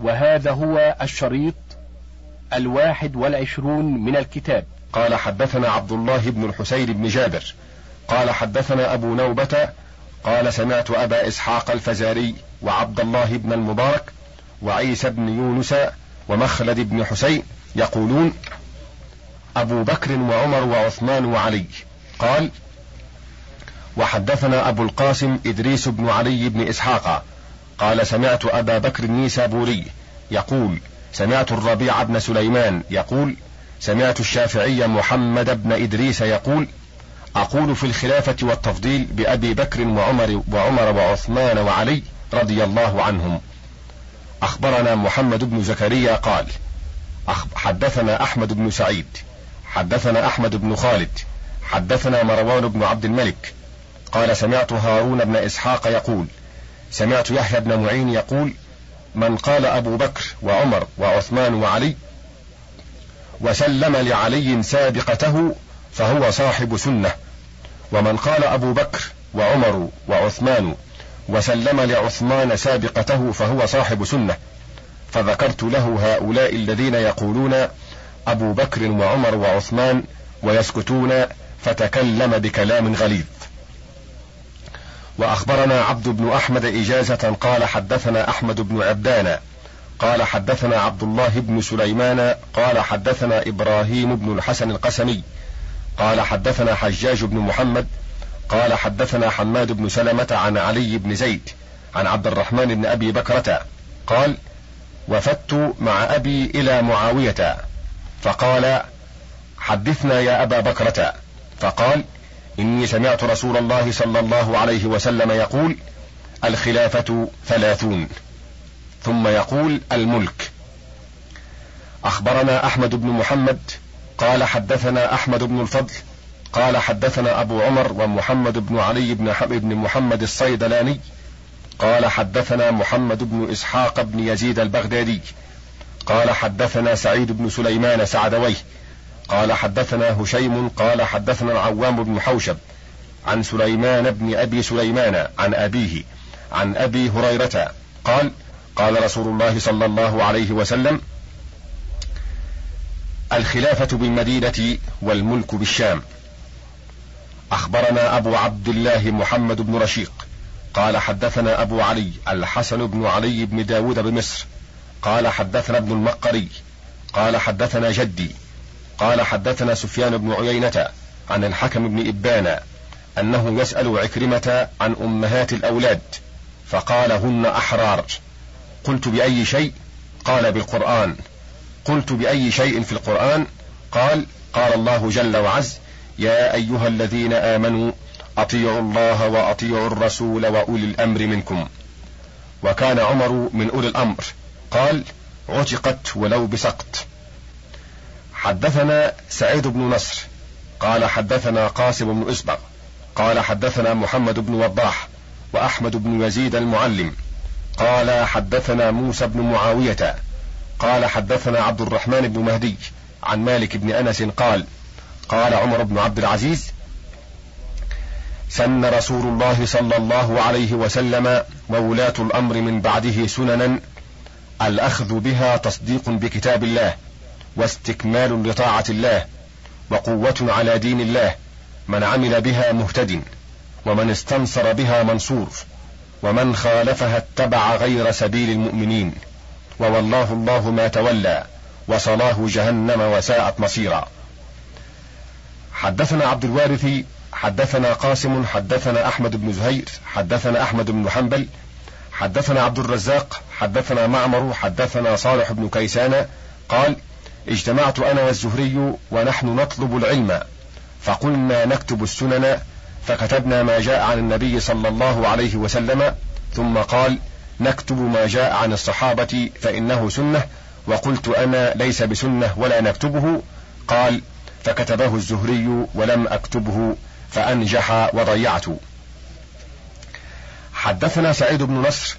وهذا هو الشريط الواحد والعشرون من الكتاب. قال حدثنا عبد الله بن الحسين بن جابر. قال حدثنا أبو نوبة. قال سمعت أبا إسحاق الفزاري وعبد الله بن المبارك وعيسى بن يونس ومخلد بن حسين يقولون أبو بكر وعمر وعثمان وعلي. قال وحدثنا أبو القاسم إدريس بن علي بن إسحاق قال سمعت أبا بكر النيسابوري يقول سمعت الربيع بن سليمان يقول سمعت الشافعي محمد بن إدريس يقول أقول في الخلافة والتفضيل بأبي بكر وعمر وعمر وعثمان وعلي رضي الله عنهم. أخبرنا محمد بن زكريا قال حدثنا أحمد بن سعيد حدثنا أحمد بن خالد حدثنا مروان بن عبد الملك قال سمعت هارون بن إسحاق يقول سمعت يحيى بن معين يقول من قال أبو بكر وعمر وعثمان وعلي وسلم لعلي سابقته فهو صاحب سنة ومن قال أبو بكر وعمر وعثمان وسلم لعثمان سابقته فهو صاحب سنة فذكرت له هؤلاء الذين يقولون أبو بكر وعمر وعثمان ويسكتون فتكلم بكلام غليظ. وأخبرنا عبد بن أحمد إجازة قال حدثنا أحمد بن عبدان. قال حدثنا عبد الله بن سليمان قال حدثنا إبراهيم بن الحسن القسمي. قال حدثنا حجاج بن محمد قال حدثنا حماد بن سلمة عن علي بن زيد عن عبد الرحمن بن أبي بكرة. قال وفدت مع أبي إلى معاوية. فقال حدثنا يا أبا بكرة. فقال إني سمعت رسول الله صلى الله عليه وسلم يقول الخلافة ثلاثون. ثم يقول الملك. أخبرنا أحمد بن محمد قال حدثنا أحمد بن الفضل قال حدثنا أبو عمر ومحمد بن علي بن بن محمد الصيدلاني قال حدثنا محمد بن إسحاق بن يزيد البغدادي قال حدثنا سعيد بن سليمان سعدويه قال حدثنا هشيم قال حدثنا العوام بن حوشب عن سليمان بن أبي سليمان عن أبيه عن أبي هريرة قال قال رسول الله صلى الله عليه وسلم الخلافة بالمدينة والملك بالشام. أخبرنا أبو عبد الله محمد بن رشيق. قال حدثنا أبو علي الحسن بن علي بن داود بمصر. قال حدثنا ابن المقري. قال حدثنا جدي. قال حدثنا سفيان بن عيينة عن الحكم بن إبان أنه يسأل عكرمة عن أمهات الأولاد فقال هن أحرار. قلت بأي شيء؟ قال بالقرآن. قلت بأي شيء في القرآن؟ قال قال الله جل وعز يا أيها الذين آمنوا أطيعوا الله وأطيعوا الرسول وأولي الأمر منكم. وكان عمر من أولي الأمر. قال عتقت ولو بسقط. حدثنا سعيد بن نصر. قال حدثنا قاسم بن اسبغ قال حدثنا محمد بن وضاح وأحمد بن يزيد المعلم. قال حدثنا موسى بن معاوية. قال حدثنا عبد الرحمن بن مهدي عن مالك بن أنس قال قال عمر بن عبد العزيز سن رسول الله صلى الله عليه وسلم وولاة الأمر من بعده سننا الأخذ بها تصديق بكتاب الله. واستكمال لطاعة الله وقوة على دين الله من عمل بها مهتد ومن استنصر بها منصور ومن خالفها اتبع غير سبيل المؤمنين ووالله الله ما تولى وصلاه جهنم وساءت مصيرا. حدثنا عبد الوارث حدثنا قاسم حدثنا أحمد بن زهير حدثنا أحمد بن حنبل حدثنا عبد الرزاق حدثنا معمر حدثنا صالح بن كيسان قال اجتمعت أنا والزهري ونحن نطلب العلم فقلنا نكتب السنن فكتبنا ما جاء عن النبي صلى الله عليه وسلم ثم قال نكتب ما جاء عن الصحابة فإنه سنة وقلت أنا ليس بسنة ولا نكتبه. قال فكتبه الزهري ولم أكتبه فأنجح وضيعت. حدثنا سعيد بن نصر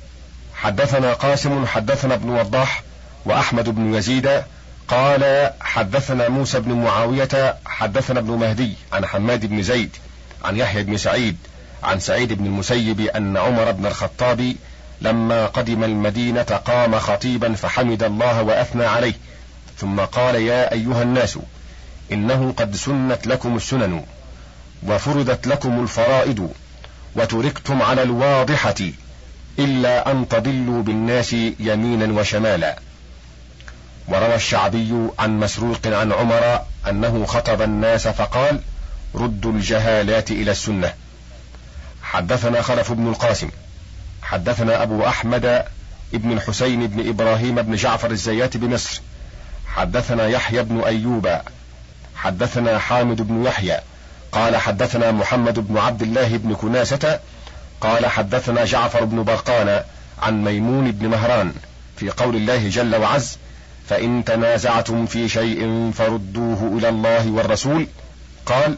حدثنا قاسم حدثنا ابن وضاح وأحمد بن يزيد قال حدثنا موسى بن معاوية حدثنا ابن مهدي عن حماد بن زيد عن يحيى بن سعيد عن سعيد بن المسيب أن عمر بن الخطاب لما قدم المدينة قام خطيبا فحمد الله وأثنى عليه ثم قال يا أيها الناس إنه قد سنت لكم السنن وفرضت لكم الفرائض وتركتم على الواضحة إلا أن تضلوا بالناس يمينا وشمالا. وروى الشعبي عن مسروق عن عمر أنه خطب الناس فقال ردوا الجهالات إلى السنة. حدثنا خلف بن القاسم حدثنا أبو أحمد ابن الحسين بن إبراهيم بن جعفر الزيات بمصر حدثنا يحيى بن أيوب حدثنا حامد بن يحيى قال حدثنا محمد بن عبد الله بن كناسة قال حدثنا جعفر بن برقان عن ميمون بن مهران في قول الله جل وعز فإن تنازعتم في شيء فردوه إلى الله والرسول. قال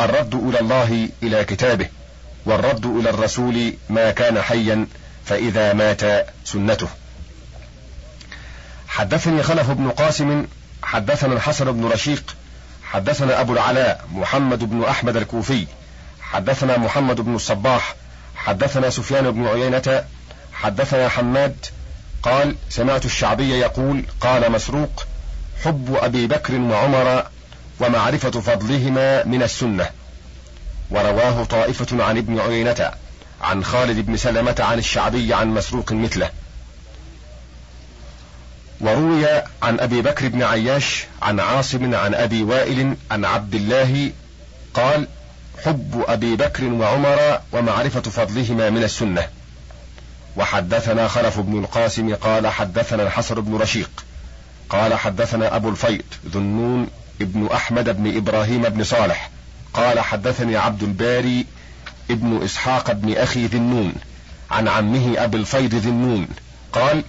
الرد إلى الله إلى كتابه والرد إلى الرسول ما كان حيا فإذا مات سنته. حدثني خلف بن قاسم حدثنا الحسن بن رشيق حدثنا أبو العلاء محمد بن أحمد الكوفي حدثنا محمد بن الصباح حدثنا سفيان بن عيينة حدثنا حماد قال سمعت الشعبي يقول قال مسروق حب أبي بكر وعمر ومعرفة فضلهما من السنة. ورواه طائفة عن ابن عيينة عن خالد بن سلمة عن الشعبي عن مسروق مثله. وروي عن أبي بكر بن عياش عن عاصم عن أبي وائل عن عبد الله قال حب أبي بكر وعمر ومعرفة فضلهما من السنة. وحدثنا خلف بن القاسم قال حدثنا الحسن بن رشيق قال حدثنا أبو الفيض ذو النون ابن أحمد بن إبراهيم بن صالح قال حدثني عبد الباري ابن إسحاق بن أخي ذي النون عن عمه أبي الفيض ذي النون قال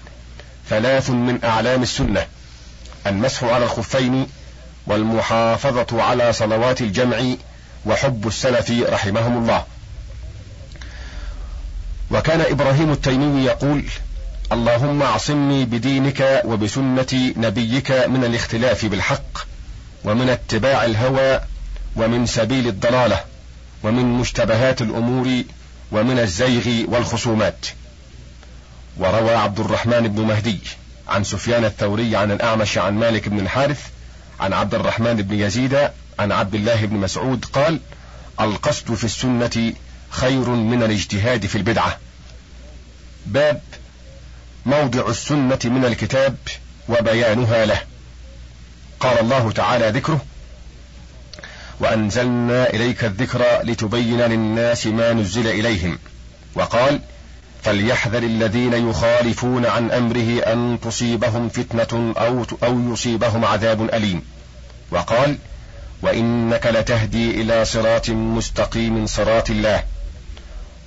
ثلاث من أعلام السنة المسح على الخفين والمحافظة على صلوات الجمع وحب السلف رحمهم الله. وكان إبراهيم التيمي يقول اللهم اعصمني بدينك وبسنة نبيك من الاختلاف بالحق ومن اتباع الهوى ومن سبيل الضلالة ومن مشتبهات الأمور ومن الزيغ والخصومات. وروى عبد الرحمن بن مهدي عن سفيان الثوري عن الأعمش عن مالك بن الحارث عن عبد الرحمن بن يزيد عن عبد الله بن مسعود قال القصد في السنة خير من الاجتهاد في البدعة. باب موضع السنة من الكتاب وبيانها له. قال الله تعالى ذكره وأنزلنا إليك الذكر لتبين للناس ما نزل إليهم. وقال فليحذر الذين يخالفون عن أمره أن تصيبهم فتنة أو أو يصيبهم عذاب أليم. وقال وإنك لتهدي إلى صراط مستقيم صراط الله.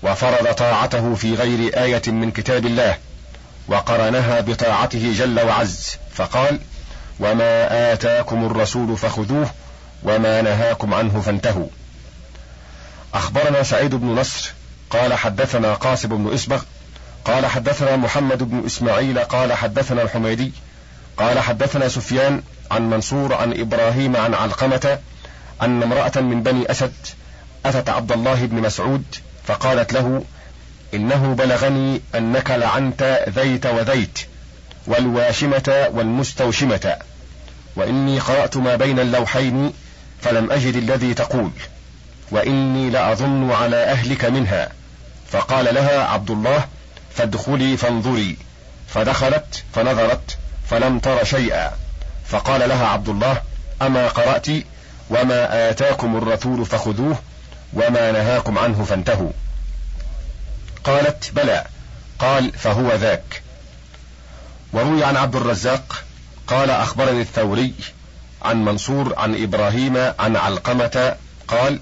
وفرض طاعته في غير آية من كتاب الله وقرنها بطاعته جل وعز فقال وما آتاكم الرسول فخذوه وما نهاكم عنه فانتهوا. أخبرنا سعيد بن نصر قال حدثنا قاسم بن إسبغ قال حدثنا محمد بن إسماعيل قال حدثنا الحميدي قال حدثنا سفيان عن منصور عن إبراهيم عن علقمة أن امرأة من بني أسد أتت عبد الله بن مسعود فقالت له إنه بلغني أنك لعنت ذيت وذيت والواشمة والمستوشمة وإني قرأت ما بين اللوحين فلم أجد الذي تقول وإني لأظن على أهلك منها. فقال لها عبد الله فادخلي فانظري. فدخلت فنظرت فلم تر شيئا. فقال لها عبد الله أما قرأت وما آتاكم الرسول فخذوه؟ وما نهاكم عنه فانتهوا. قالت بلى. قال فهو ذاك. وروي عن عبد الرزاق قال أخبرني الثوري عن منصور عن إبراهيم عن علقمة قال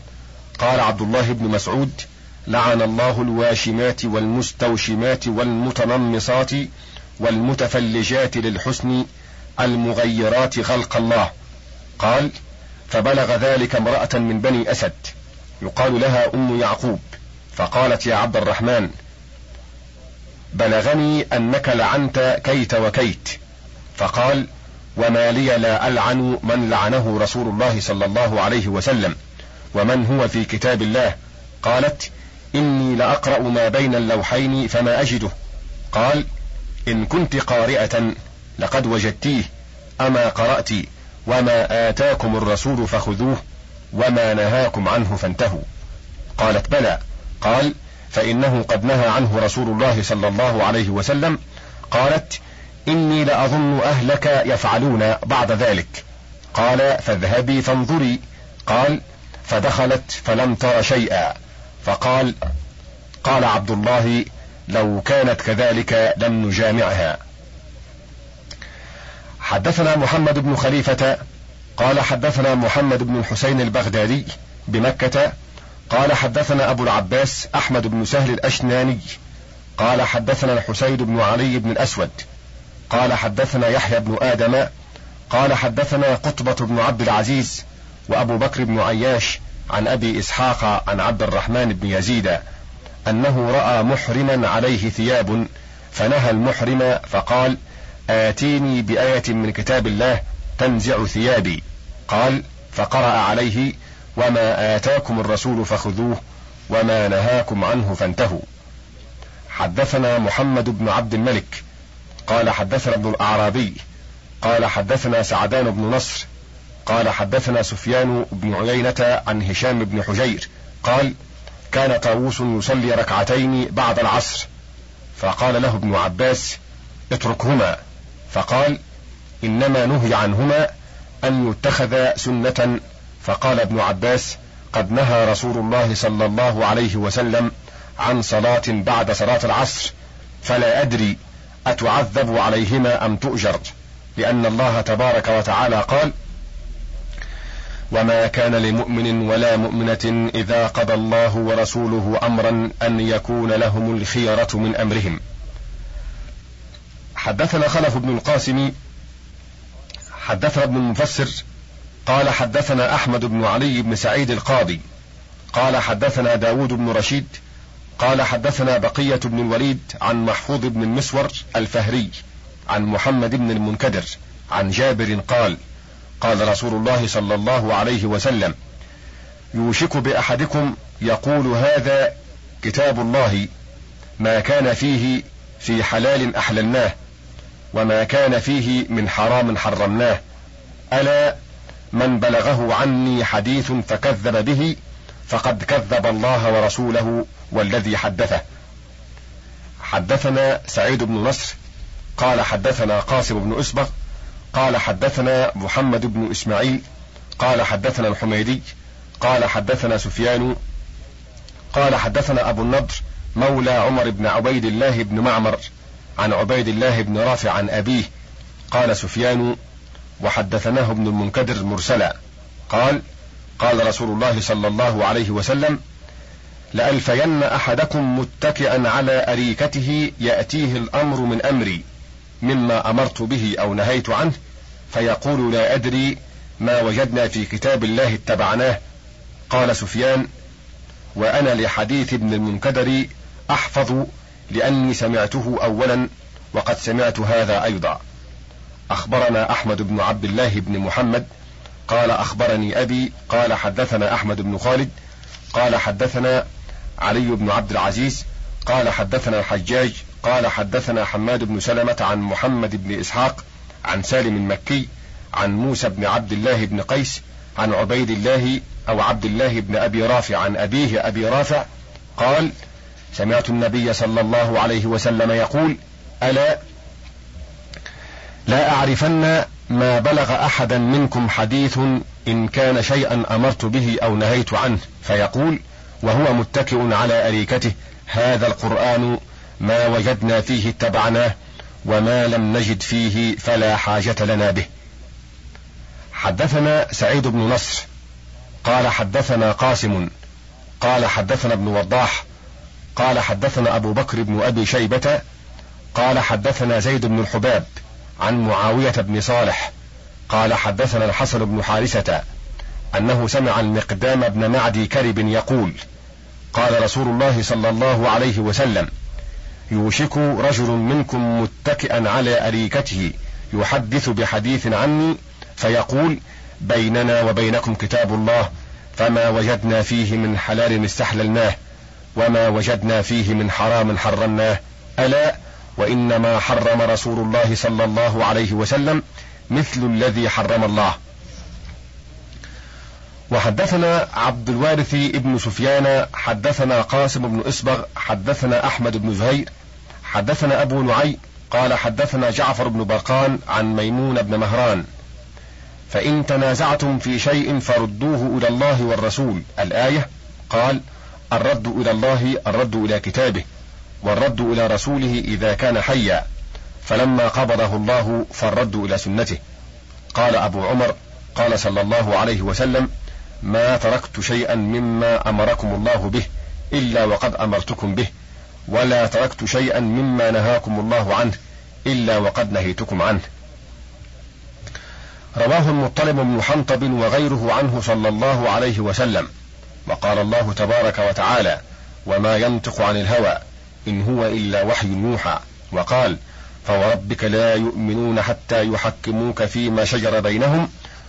قال عبد الله بن مسعود لعن الله الواشمات والمستوشمات والمتنمصات والمتفلجات للحسن المغيرات خلق الله. قال فبلغ ذلك امرأة من بني أسد. يقال لها أم يعقوب فقالت يا عبد الرحمن بلغني أنك لعنت كيت وكيت. فقال وما لي لا ألعن من لعنه رسول الله صلى الله عليه وسلم ومن هو في كتاب الله؟ قالت إني لأقرأ ما بين اللوحين فما أجده. قال إن كنت قارئة لقد وجدتيه أما قرأت وما آتاكم الرسول فخذوه. وما نهاكم عنه فانتهوا. قالت بلى. قال فإنه قد نهى عنه رسول الله صلى الله عليه وسلم. قالت إني لأظن أهلك يفعلون بعد ذلك. قال فاذهبي فانظري. قال فدخلت فلم تر شيئا. فقال قال عبد الله لو كانت كذلك لم نجامعها. حدثنا محمد بن خليفة قال حدثنا محمد بن الحسين البغدادي بمكة قال حدثنا أبو العباس أحمد بن سهل الأشناني قال حدثنا الحسين بن علي بن الأسود قال حدثنا يحيى بن آدم قال حدثنا قطبة بن عبد العزيز وأبو بكر بن عياش عن أبي إسحاق عن عبد الرحمن بن يزيد أنه رأى محرما عليه ثياب فنهى المحرم فقال آتيني بآية من كتاب الله تنزع ثيابي. قال فقرأ عليه وما آتاكم الرسول فخذوه وما نهاكم عنه فانتهوا. حدثنا محمد بن عبد الملك. قال حدثنا ابن الأعرابي. قال حدثنا سعدان بن نصر. قال حدثنا سفيان بن عيينة عن هشام بن حجير. قال كان طاووس يصلي ركعتين بعد العصر. فقال له ابن عباس اتركهما. فقال إنما نهي عنهما أن يتخذ سنة فقال ابن عباس قد نهى رسول الله صلى الله عليه وسلم عن صلاة بعد صلاة العصر فلا أدري أتعذب عليهما أم تؤجر لأن الله تبارك وتعالى قال وما كان لمؤمن ولا مؤمنة إذا قضى الله ورسوله أمرا أن يكون لهم الخيرة من أمرهم. حدثنا خلف بن القاسم حدثنا ابن المفسر قال حدثنا أحمد بن علي بن سعيد القاضي قال حدثنا داود بن رشيد قال حدثنا بقية بن الوليد عن محفوظ بن المسور الفهري عن محمد بن المنكدر عن جابر قال قال رسول الله صلى الله عليه وسلم يوشك بأحدكم يقول هذا كتاب الله ما كان فيه في حلال أحللناه وما كان فيه من حرام حرمناه. ألا من بلغه عني حديث فكذب به فقد كذب الله ورسوله والذي حدثه. حدثنا سعيد بن نصر قال حدثنا قاسم بن أسبغ قال حدثنا محمد بن إسماعيل قال حدثنا الحميدي قال حدثنا سفيان قال حدثنا أبو النضر مولى عمر بن عبيد الله بن معمر. عن عبيد الله بن رافع عن أبيه قال سفيان وحدثناه ابن المنكدر مرسلا. قال قال رسول الله صلى الله عليه وسلم لألفين أحدكم متكئا على أريكته يأتيه الأمر من أمري مما أمرت به أو نهيت عنه فيقول لا أدري ما وجدنا في كتاب الله اتبعناه. قال سفيان وأنا لحديث ابن المنكدر أحفظ لأني سمعته اولا وقد سمعت هذا أيضا. أخبرنا أحمد بن عبد الله بن محمد قال أخبرني أبي قال حدثنا أحمد بن خالد قال حدثنا علي بن عبد العزيز قال حدثنا الحجاج قال حدثنا حماد بن سلمة عن محمد بن إسحاق عن سالم المكي عن موسى بن عبد الله بن قيس عن عبيد الله أو عبد الله بن أبي رافع عن أبيه أبي رافع قال سمعت النبي صلى الله عليه وسلم يقول ألا لا أعرفن ما بلغ أحدا منكم حديث إن كان شيئا أمرت به أو نهيت عنه فيقول وهو متكئ على أريكته هذا القرآن ما وجدنا فيه اتبعناه وما لم نجد فيه فلا حاجة لنا به. حدثنا سعيد بن نصر قال حدثنا قاسم قال حدثنا ابن وضاح قال حدثنا أبو بكر بن أبي شيبة قال حدثنا زيد بن الحباب عن معاوية بن صالح قال حدثنا الحسن بن حارثة أنه سمع المقدام بن معدي كرب يقول قال رسول الله صلى الله عليه وسلم يوشك رجل منكم متكئا على أريكته يحدث بحديث عني فيقول بيننا وبينكم كتاب الله فما وجدنا فيه من حلال استحللناه. وما وجدنا فيه من حرام حرمناه ألا وإنما حرم رسول الله صلى الله عليه وسلم مثل الذي حرم الله. وحدثنا عبد الوارث ابن سفيان حدثنا قاسم بن إصبغ حدثنا أحمد بن زهير حدثنا أبو نعي قال حدثنا جعفر بن برقان عن ميمون بن مهران. فإن تنازعتم في شيء فردوه إلى الله والرسول. الآية قال الرد إلى الله الرد إلى كتابه والرد إلى رسوله إذا كان حيا. فلما قبضه الله فالرد إلى سنته. قال أبو عمر قال صلى الله عليه وسلم ما تركت شيئا مما أمركم الله به إلا وقد أمرتكم به ولا تركت شيئا مما نهاكم الله عنه إلا وقد نهيتكم عنه. رواه المطلب بن حنطب وغيره عنه صلى الله عليه وسلم. وقال الله تبارك وتعالى وما ينطق عن الهوى إن هو إلا وحي يوحى وقال فوربك لا يؤمنون حتى يحكموك فيما شجر بينهم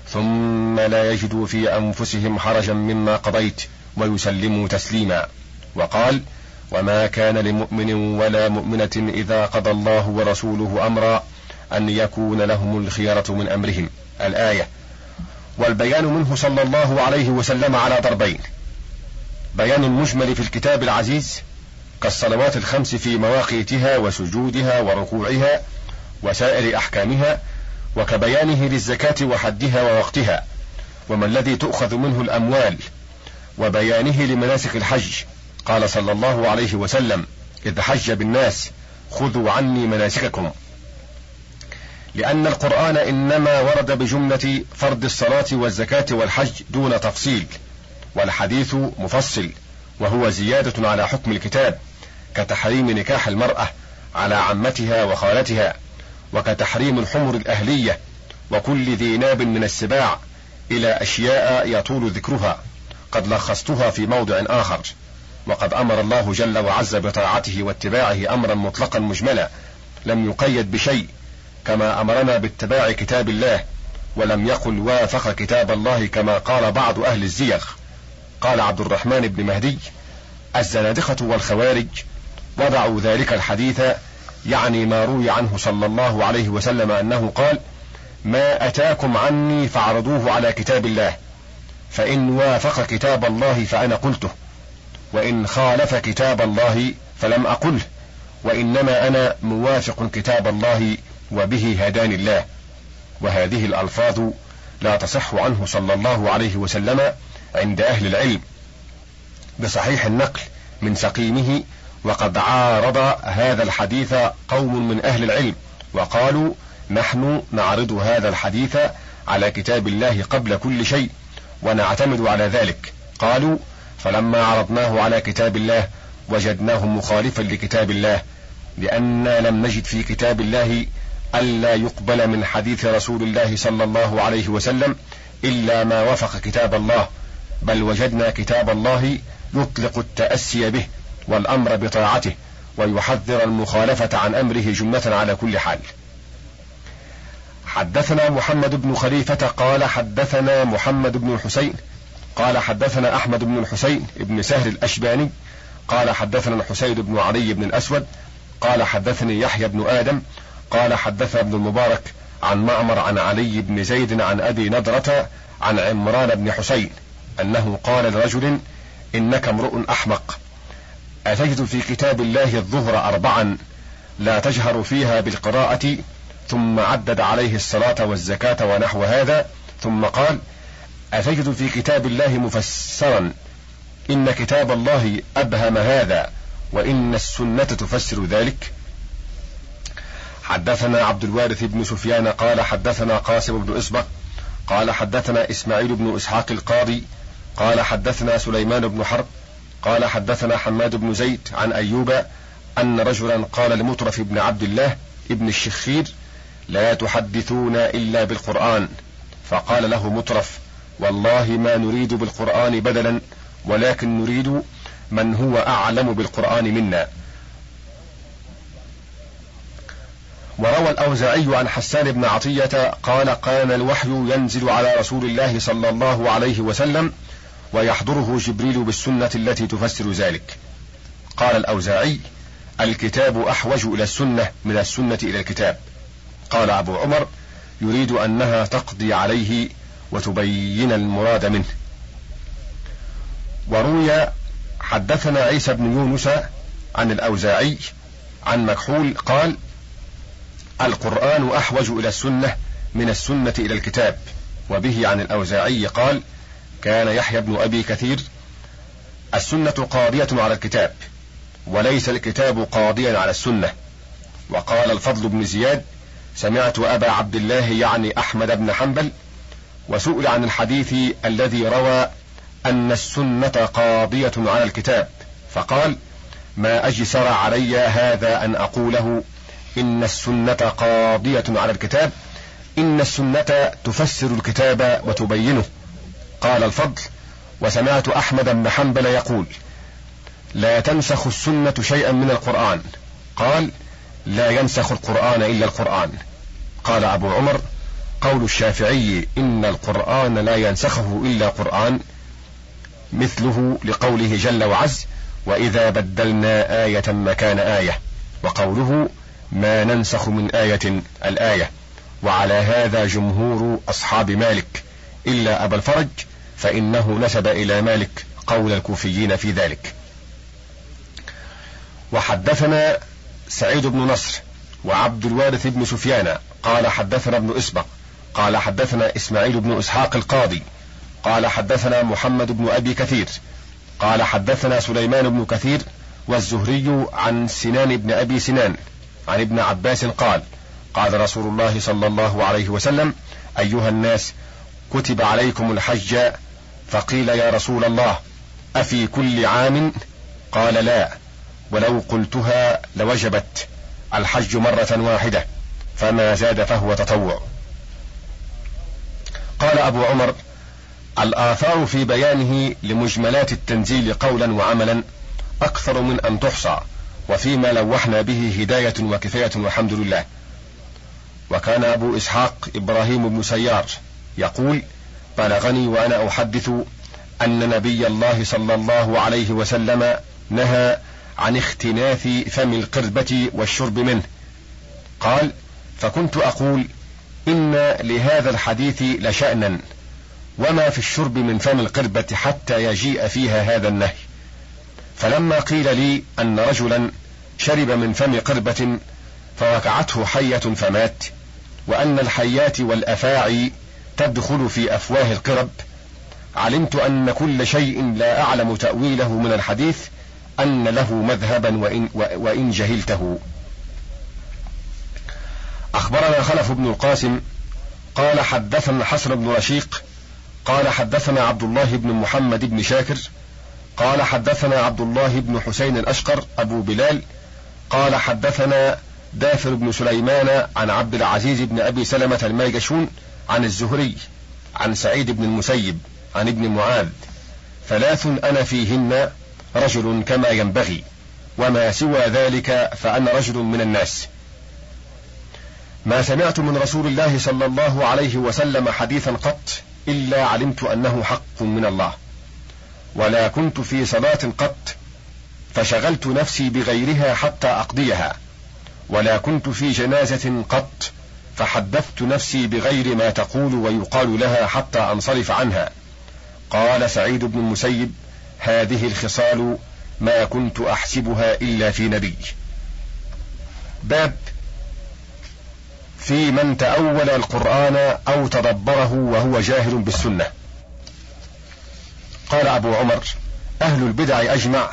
ثم لا يجدوا في أنفسهم حرجا مما قضيت ويسلموا تسليما وقال وما كان لمؤمن ولا مؤمنة إذا قضى الله ورسوله أمرا أن يكون لهم الخيرة من أمرهم الآية والبيان منه صلى الله عليه وسلم على ضربين بيان المجمل في الكتاب العزيز كالصلوات الخمس في مواقيتها وسجودها وركوعها وسائر أحكامها وكبيانه للزكاة وحدها ووقتها وما الذي تؤخذ منه الأموال وبيانه لمناسك الحج قال صلى الله عليه وسلم إذ حج بالناس خذوا عني مناسككم لأن القرآن إنما ورد بجملة فرض الصلاة والزكاة والحج دون تفصيل والحديث مفصل وهو زيادة على حكم الكتاب كتحريم نكاح المرأة على عمتها وخالتها وكتحريم الحمر الأهلية وكل ذي ناب من السباع إلى أشياء يطول ذكرها قد لخصتها في موضع آخر. وقد أمر الله جل وعز بطاعته واتباعه أمرا مطلقا مجملا لم يقيد بشيء كما أمرنا باتباع كتاب الله ولم يقل وافق كتاب الله كما قال بعض أهل الزيغ. قال عبد الرحمن بن مهدي الزنادقة والخوارج وضعوا ذلك الحديث يعني ما روي عنه صلى الله عليه وسلم أنه قال ما أتاكم عني فاعرضوه على كتاب الله فإن وافق كتاب الله فأنا قلته وإن خالف كتاب الله فلم اقله وإنما أنا موافق كتاب الله وبه هداني الله وهذه الألفاظ لا تصح عنه صلى الله عليه وسلم عند أهل العلم. بصحيح النقل من سقيمه وقد عارض هذا الحديث قوم من أهل العلم وقالوا نحن نعرض هذا الحديث على كتاب الله قبل كل شيء ونعتمد على ذلك. قالوا فلما عرضناه على كتاب الله وجدناه مخالفا لكتاب الله لأننا لم نجد في كتاب الله ألا يقبل من حديث رسول الله صلى الله عليه وسلم إلا ما وفق كتاب الله. بل وجدنا كتاب الله يطلق التأسي به والأمر بطاعته ويحذر المخالفة عن أمره جملة على كل حال. حدثنا محمد بن خليفة قال حدثنا محمد بن الحسين قال حدثنا أحمد بن الحسين بن سهل الأشباني قال حدثنا الحسين بن علي بن الأسود قال حدثني يحيى بن آدم قال حدثنا ابن المبارك عن معمر عن علي بن زيد عن أبي نضرة عن عمران بن حسين أنه قال لرجل إنك امرؤ أحمق أتجد في كتاب الله الظهر أربعا لا تجهر فيها بالقراءة ثم عدد عليه الصلاة والزكاة ونحو هذا ثم قال أتجد في كتاب الله مفسرا إن كتاب الله أبهم هذا وإن السنة تفسر ذلك. حدثنا عبد الوارث بن سفيان قال حدثنا قاسم بن إصبغ قال حدثنا إسماعيل بن إسحاق القاضي قال حدثنا سليمان بن حرب قال حدثنا حماد بن زيد عن أيوب أن رجلا قال لمطرف بن عبد الله ابن الشخير لا تحدثون إلا بالقرآن. فقال له مطرف والله ما نريد بالقرآن بدلا ولكن نريد من هو أعلم بالقرآن منا. وروى الأوزاعي عن حسان بن عطية قال كان الوحي ينزل على رسول الله صلى الله عليه وسلم ويحضره جبريل بالسنة التي تفسر ذلك. قال الأوزاعي الكتاب أحوج إلى السنة من السنة إلى الكتاب. قال أبو عمر يريد أنها تقضي عليه وتبين المراد منه. وروي حدثنا عيسى بن يونس عن الأوزاعي عن مكحول قال القرآن أحوج إلى السنة من السنة إلى الكتاب. وبه عن الأوزاعي قال كان يحيى بن أبي كثير السنة قاضية على الكتاب وليس الكتاب قاضيا على السنة. وقال الفضل بن زياد سمعت أبا عبد الله يعني أحمد بن حنبل وسئل عن الحديث الذي روى أن السنة قاضية على الكتاب فقال ما أجسر علي هذا أن أقوله إن السنة قاضية على الكتاب إن السنة تفسر الكتاب وتبينه. قال الفضل وسمعت أحمد بن حنبل يقول لا تنسخ السنة شيئا من القرآن. قال لا ينسخ القرآن إلا القرآن. قال أبو عمر قول الشافعي إن القرآن لا ينسخه إلا قرآن مثله لقوله جل وعز وإذا بدلنا آية مكان آية وقوله ما ننسخ من آية الآية. وعلى هذا جمهور أصحاب مالك إلا أبا الفرج فإنه نسب إلى مالك قول الكوفيين في ذلك. وحدثنا سعيد بن نصر وعبد الوارث بن سفيان قال حدثنا ابن إسبق قال حدثنا إسماعيل بن إسحاق القاضي قال حدثنا محمد بن أبي كثير قال حدثنا سليمان بن كثير والزهري عن سنان بن أبي سنان عن ابن عباس قال قال رسول الله صلى الله عليه وسلم أيها الناس كتب عليكم الحج فقيل يا رسول الله أفي كل عام؟ قال لا ولو قلتها لوجبت الحج مرة واحدة فما زاد فهو تطوع. قال أبو عمر الآثار في بيانه لمجملات التنزيل قولا وعملا أكثر من أن تحصى وفيما لوحنا به هداية وكفاية والحمد لله. وكان أبو إسحاق إبراهيم بن سيار يقول بلغني وأنا أحدث أن نبي الله صلى الله عليه وسلم نهى عن اختناث فم القربة والشرب منه. قال فكنت أقول إن لهذا الحديث لشأنا وما في الشرب من فم القربة حتى يجيء فيها هذا النهي. فلما قيل لي أن رجلا شرب من فم قربة فوقعته حية فمات وأن الحيات والأفاعي تدخل في أفواه القرب. علمت أن كل شيء لا أعلم تأويله من الحديث أن له مذهبا وإن, وإن جهلته. أخبرنا خلف بن القاسم قال حدثنا حسن بن رشيق قال حدثنا عبد الله بن محمد بن شاكر قال حدثنا عبد الله بن حسين الأشقر أبو بلال قال حدثنا دافر بن سليمان عن عبد العزيز بن أبي سلمة الميجشون عن الزهري عن سعيد بن المسيب عن ابن معاذ ثلاث أنا فيهن رجل كما ينبغي وما سوى ذلك فأنا رجل من الناس. ما سمعت من رسول الله صلى الله عليه وسلم حديثا قط إلا علمت أنه حق من الله. ولا كنت في صلاة قط فشغلت نفسي بغيرها حتى أقضيها. ولا كنت في جنازة قط فحدثت نفسي بغير ما تقول ويقال لها حتى أنصرف عنها. قال سعيد بن المسيب هذه الخصال ما كنت أحسبها إلا في نبي. باب في من تأول القرآن أو تدبره وهو جاهل بالسنة. قال أبو عمر أهل البدع أجمع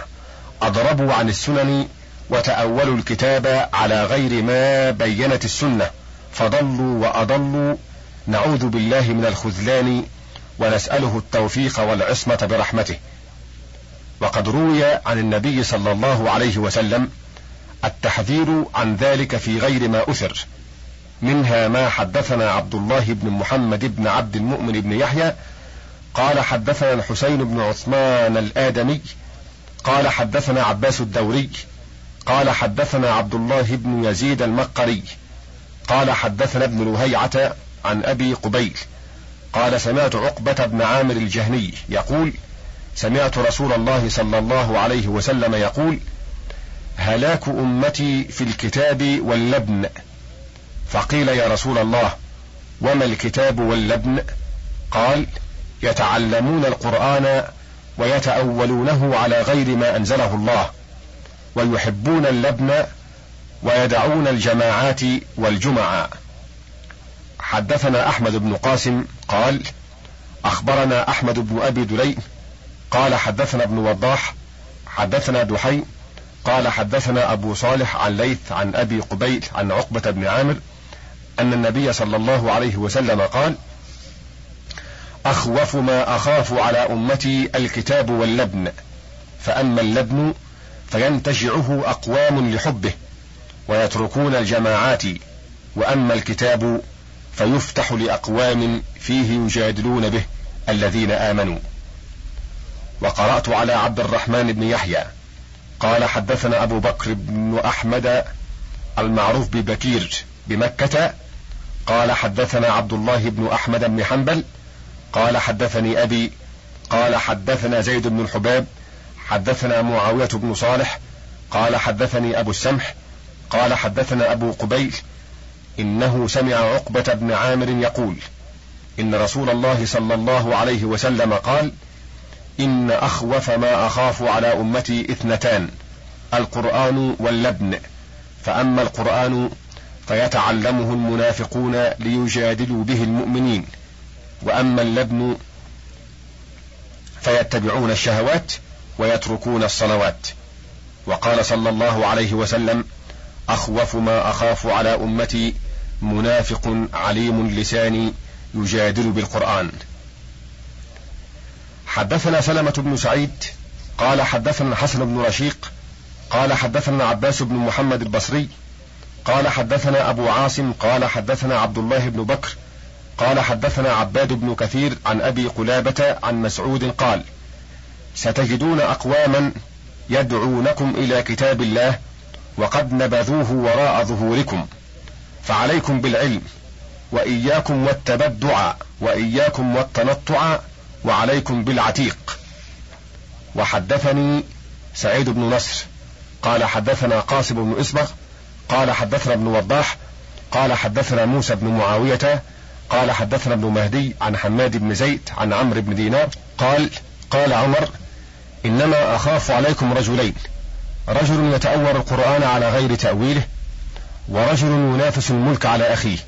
أضربوا عن السنن وتأولوا الكتاب على غير ما بينت السنة. فضلوا وأضلوا نعوذ بالله من الخذلان ونسأله التوفيق والعصمة برحمته. وقد روي عن النبي صلى الله عليه وسلم التحذير عن ذلك في غير ما أثر منها ما حدثنا عبد الله بن محمد بن عبد المؤمن بن يحيى قال حدثنا الحسين بن عثمان الآدمي قال حدثنا عباس الدوري قال حدثنا عبد الله بن يزيد المقري. قال حدثنا ابن لهيعة عن أبي قبيل قال سمعت عقبة بن عامر الجهني يقول سمعت رسول الله صلى الله عليه وسلم يقول هلاك أمتي في الكتاب واللبن فقيل يا رسول الله وما الكتاب واللبن قال يتعلمون القرآن ويتأولونه على غير ما أنزله الله ويحبون اللبن ويدعون الجماعات والجمعا حدثنا أحمد بن قاسم قال أخبرنا أحمد بن أبي دليم قال حدثنا ابن وضاح حدثنا دحي قال حدثنا أبو صالح عن ليث عن أبي قبيل عن عقبة بن عامر أن النبي صلى الله عليه وسلم قال أخوف ما أخاف على أمتي الكتاب واللبن فأما اللبن فينتجعه أقوام لحبه. ويتركون الجماعات وأما الكتاب فيفتح لأقوام فيه يجادلون به الذين آمنوا. وقرأت على عبد الرحمن بن يحيى قال حدثنا أبو بكر بن أحمد المعروف ببكير بمكة قال حدثنا عبد الله بن أحمد بن حنبل قال حدثني أبي قال حدثنا زيد بن الحباب حدثنا معاوية بن صالح قال حدثني أبو السمح قال حدثنا أبو قبيل إنه سمع عقبة بن عامر يقول إن رسول الله صلى الله عليه وسلم قال إن أخوف ما أخاف على أمتي إثنتان القرآن واللبن. فأما القرآن فيتعلمه المنافقون ليجادلوا به المؤمنين. وأما اللبن فيتبعون الشهوات ويتركون الصلوات. وقال صلى الله عليه وسلم أخوف ما أخاف على أمتي منافق عليم اللسان يجادل بالقرآن. حدثنا سلمة بن سعيد قال حدثنا الحسن بن رشيق قال حدثنا عباس بن محمد البصري قال حدثنا أبو عاصم قال حدثنا عبد الله بن بكر قال حدثنا عباد بن كثير عن أبي قلابة عن مسعود قال ستجدون أقواما يدعونكم إلى كتاب الله وقد نبذوه وراء ظهوركم فعليكم بالعلم وإياكم والتبدع وإياكم والتنطع وعليكم بالعتيق. وحدثني سعيد بن نصر قال حدثنا قاسم بن إسبغ قال حدثنا ابن وضاح قال حدثنا موسى بن معاوية قال حدثنا ابن مهدي عن حماد بن زيد عن عمرو بن دينار قال قال عمر إنما أخاف عليكم رجلين. رجل يتأول القرآن على غير تأويله ورجل ينافس الملك على أخيه.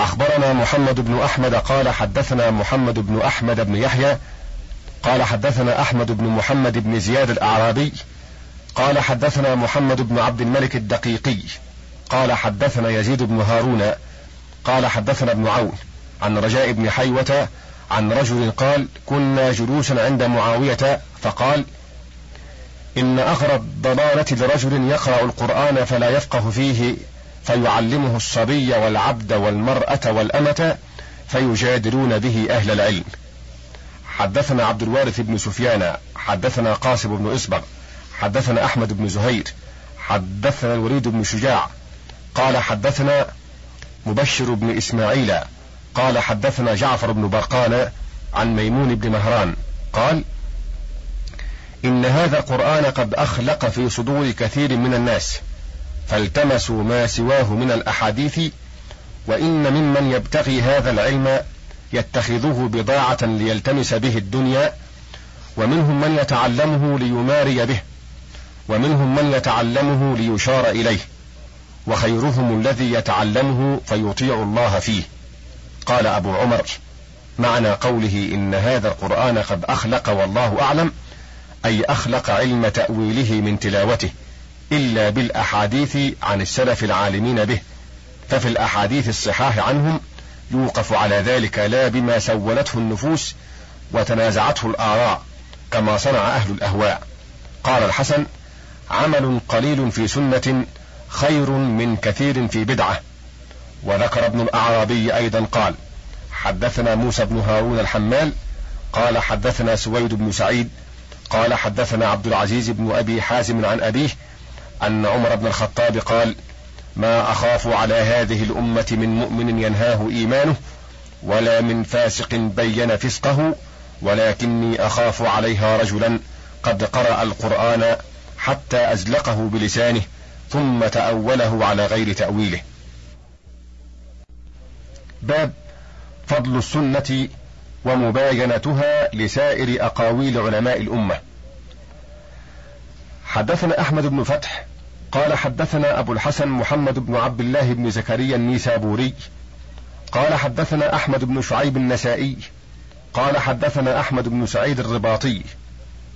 أخبرنا محمد بن أحمد قال حدثنا محمد بن أحمد بن يحيى قال حدثنا أحمد بن محمد بن زياد الأعرابي قال حدثنا محمد بن عبد الملك الدقيقي قال حدثنا يزيد بن هارون قال حدثنا ابن عون عن رجاء بن حيوة عن رجل قال كنا جلوسا عند معاوية فقال إن أغرى الضلالة لرجل يقرأ القرآن فلا يفقه فيه فيعلمه الصبي والعبد والمرأة والأمة فيجادلون به أهل العلم. حدثنا عبد الوارث بن سفيان حدثنا قاسم بن إصبغ حدثنا أحمد بن زهير حدثنا الوليد بن شجاع. قال حدثنا مبشر بن إسماعيل قال حدثنا جعفر بن برقان عن ميمون بن مهران قال إن هذا القرآن قد أخلق في صدور كثير من الناس فالتمسوا ما سواه من الأحاديث وإن ممن يبتغي هذا العلم يتخذه بضاعة ليلتمس به الدنيا ومنهم من يتعلمه ليماري به ومنهم من يتعلمه ليشار إليه وخيرهم الذي يتعلمه فيطيع الله فيه. قال أبو عمر معنى قوله إن هذا القرآن قد أخلق والله أعلم أي أخلق علم تأويله من تلاوته إلا بالأحاديث عن السلف العالمين به. ففي الأحاديث الصحاح عنهم يوقف على ذلك لا بما سولته النفوس وتنازعته الآراء كما صنع أهل الأهواء. قال الحسن عمل قليل في سنة خير من كثير في بدعة. وذكر ابن الأعرابي أيضا قال حدثنا موسى بن هارون الحمال قال حدثنا سويد بن سعيد قال حدثنا عبد العزيز بن أبي حازم عن أبيه أن عمر بن الخطاب قال ما أخاف على هذه الأمة من مؤمن ينهاه إيمانه ولا من فاسق بين فسقه ولكني أخاف عليها رجلا قد قرأ القرآن حتى أزلقه بلسانه ثم تأوله على غير تأويله. باب فضل السنة ومباينتها لسائر أقاويل علماء الأمة. حدثنا أحمد بن فتح قال حدثنا أبو الحسن محمد بن عبد الله بن زكريا النيسابوري قال حدثنا أحمد بن شعيب النسائي قال حدثنا أحمد بن سعيد الرباطي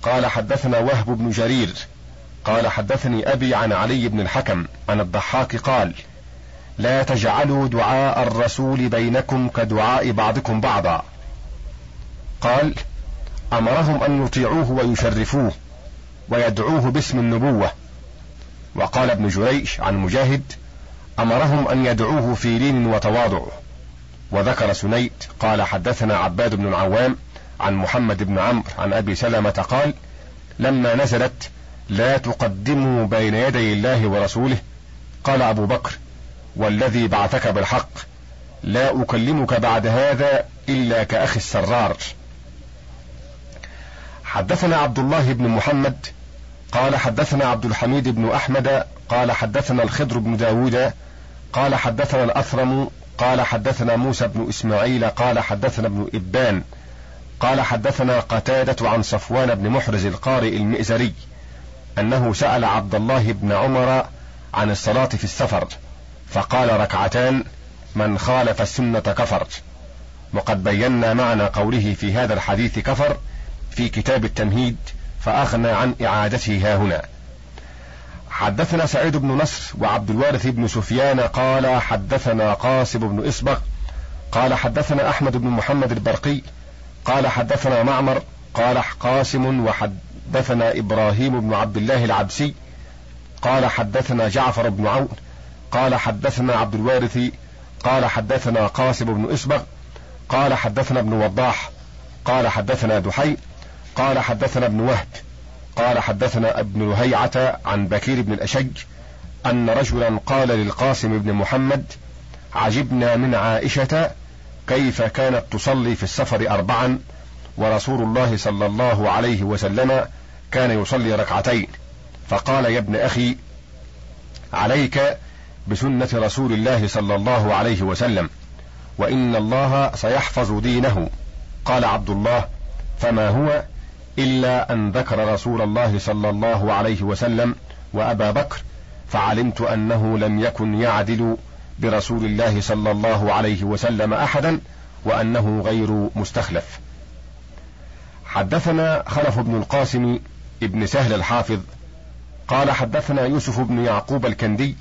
قال حدثنا وهب بن جرير قال حدثني أبي عن علي بن الحكم عن الضحاك قال لا تجعلوا دعاء الرسول بينكم كدعاء بعضكم بعضا. قال أمرهم أن يطيعوه ويشرفوه ويدعوه باسم النبوة. وقال ابن جريج عن مجاهد أمرهم أن يدعوه في لين وتواضع. وذكر سنيد قال حدثنا عباد بن العوام عن محمد بن عمرو عن أبي سلمة قال لما نزلت لا تقدموا بين يدي الله ورسوله. قال أبو بكر والذي بعثك بالحق لا أكلمك بعد هذا إلا كأخي السرار. حدثنا عبد الله بن محمد قال حدثنا عبد الحميد بن أحمد قال حدثنا الخضر بن داود قال حدثنا الأثرم قال حدثنا موسى بن إسماعيل قال حدثنا ابن إبان قال حدثنا قتادة عن صفوان بن محرز القارئ المئزري أنه سأل عبد الله بن عمر عن الصلاة في السفر فقال ركعتان من خالف السنة كفر وقد بينا معنى قوله في هذا الحديث كفر في كتاب التمهيد فأغنى عن إعادته ها هنا. حدثنا سعيد بن نصر وعبد الوارث بن سفيان قال حدثنا قاسم بن إصبغ قال حدثنا أحمد بن محمد البرقي قال حدثنا معمر قال قاسم وحدثنا إبراهيم بن عبد الله العبسي قال حدثنا جعفر بن عون قال حدثنا عبد الوارث قال حدثنا قاسم بن إصبغ قال حدثنا ابن وضاح قال حدثنا دحي قال حدثنا ابن وهب قال حدثنا ابن لهيعة عن بكير بن الأشج أن رجلا قال للقاسم بن محمد عجبنا من عائشة كيف كانت تصلي في السفر أربعا ورسول الله صلى الله عليه وسلم كان يصلي ركعتين. فقال يا ابن أخي عليك بسنة رسول الله صلى الله عليه وسلم وإن الله سيحفظ دينه. قال عبد الله فما هو؟ إلا أن ذكر رسول الله صلى الله عليه وسلم وأبا بكر فعلمت أنه لم يكن يعدل برسول الله صلى الله عليه وسلم أحدا وأنه غير مستخلف. حدثنا خلف بن القاسم ابن سهل الحافظ قال حدثنا يوسف بن يعقوب الكندي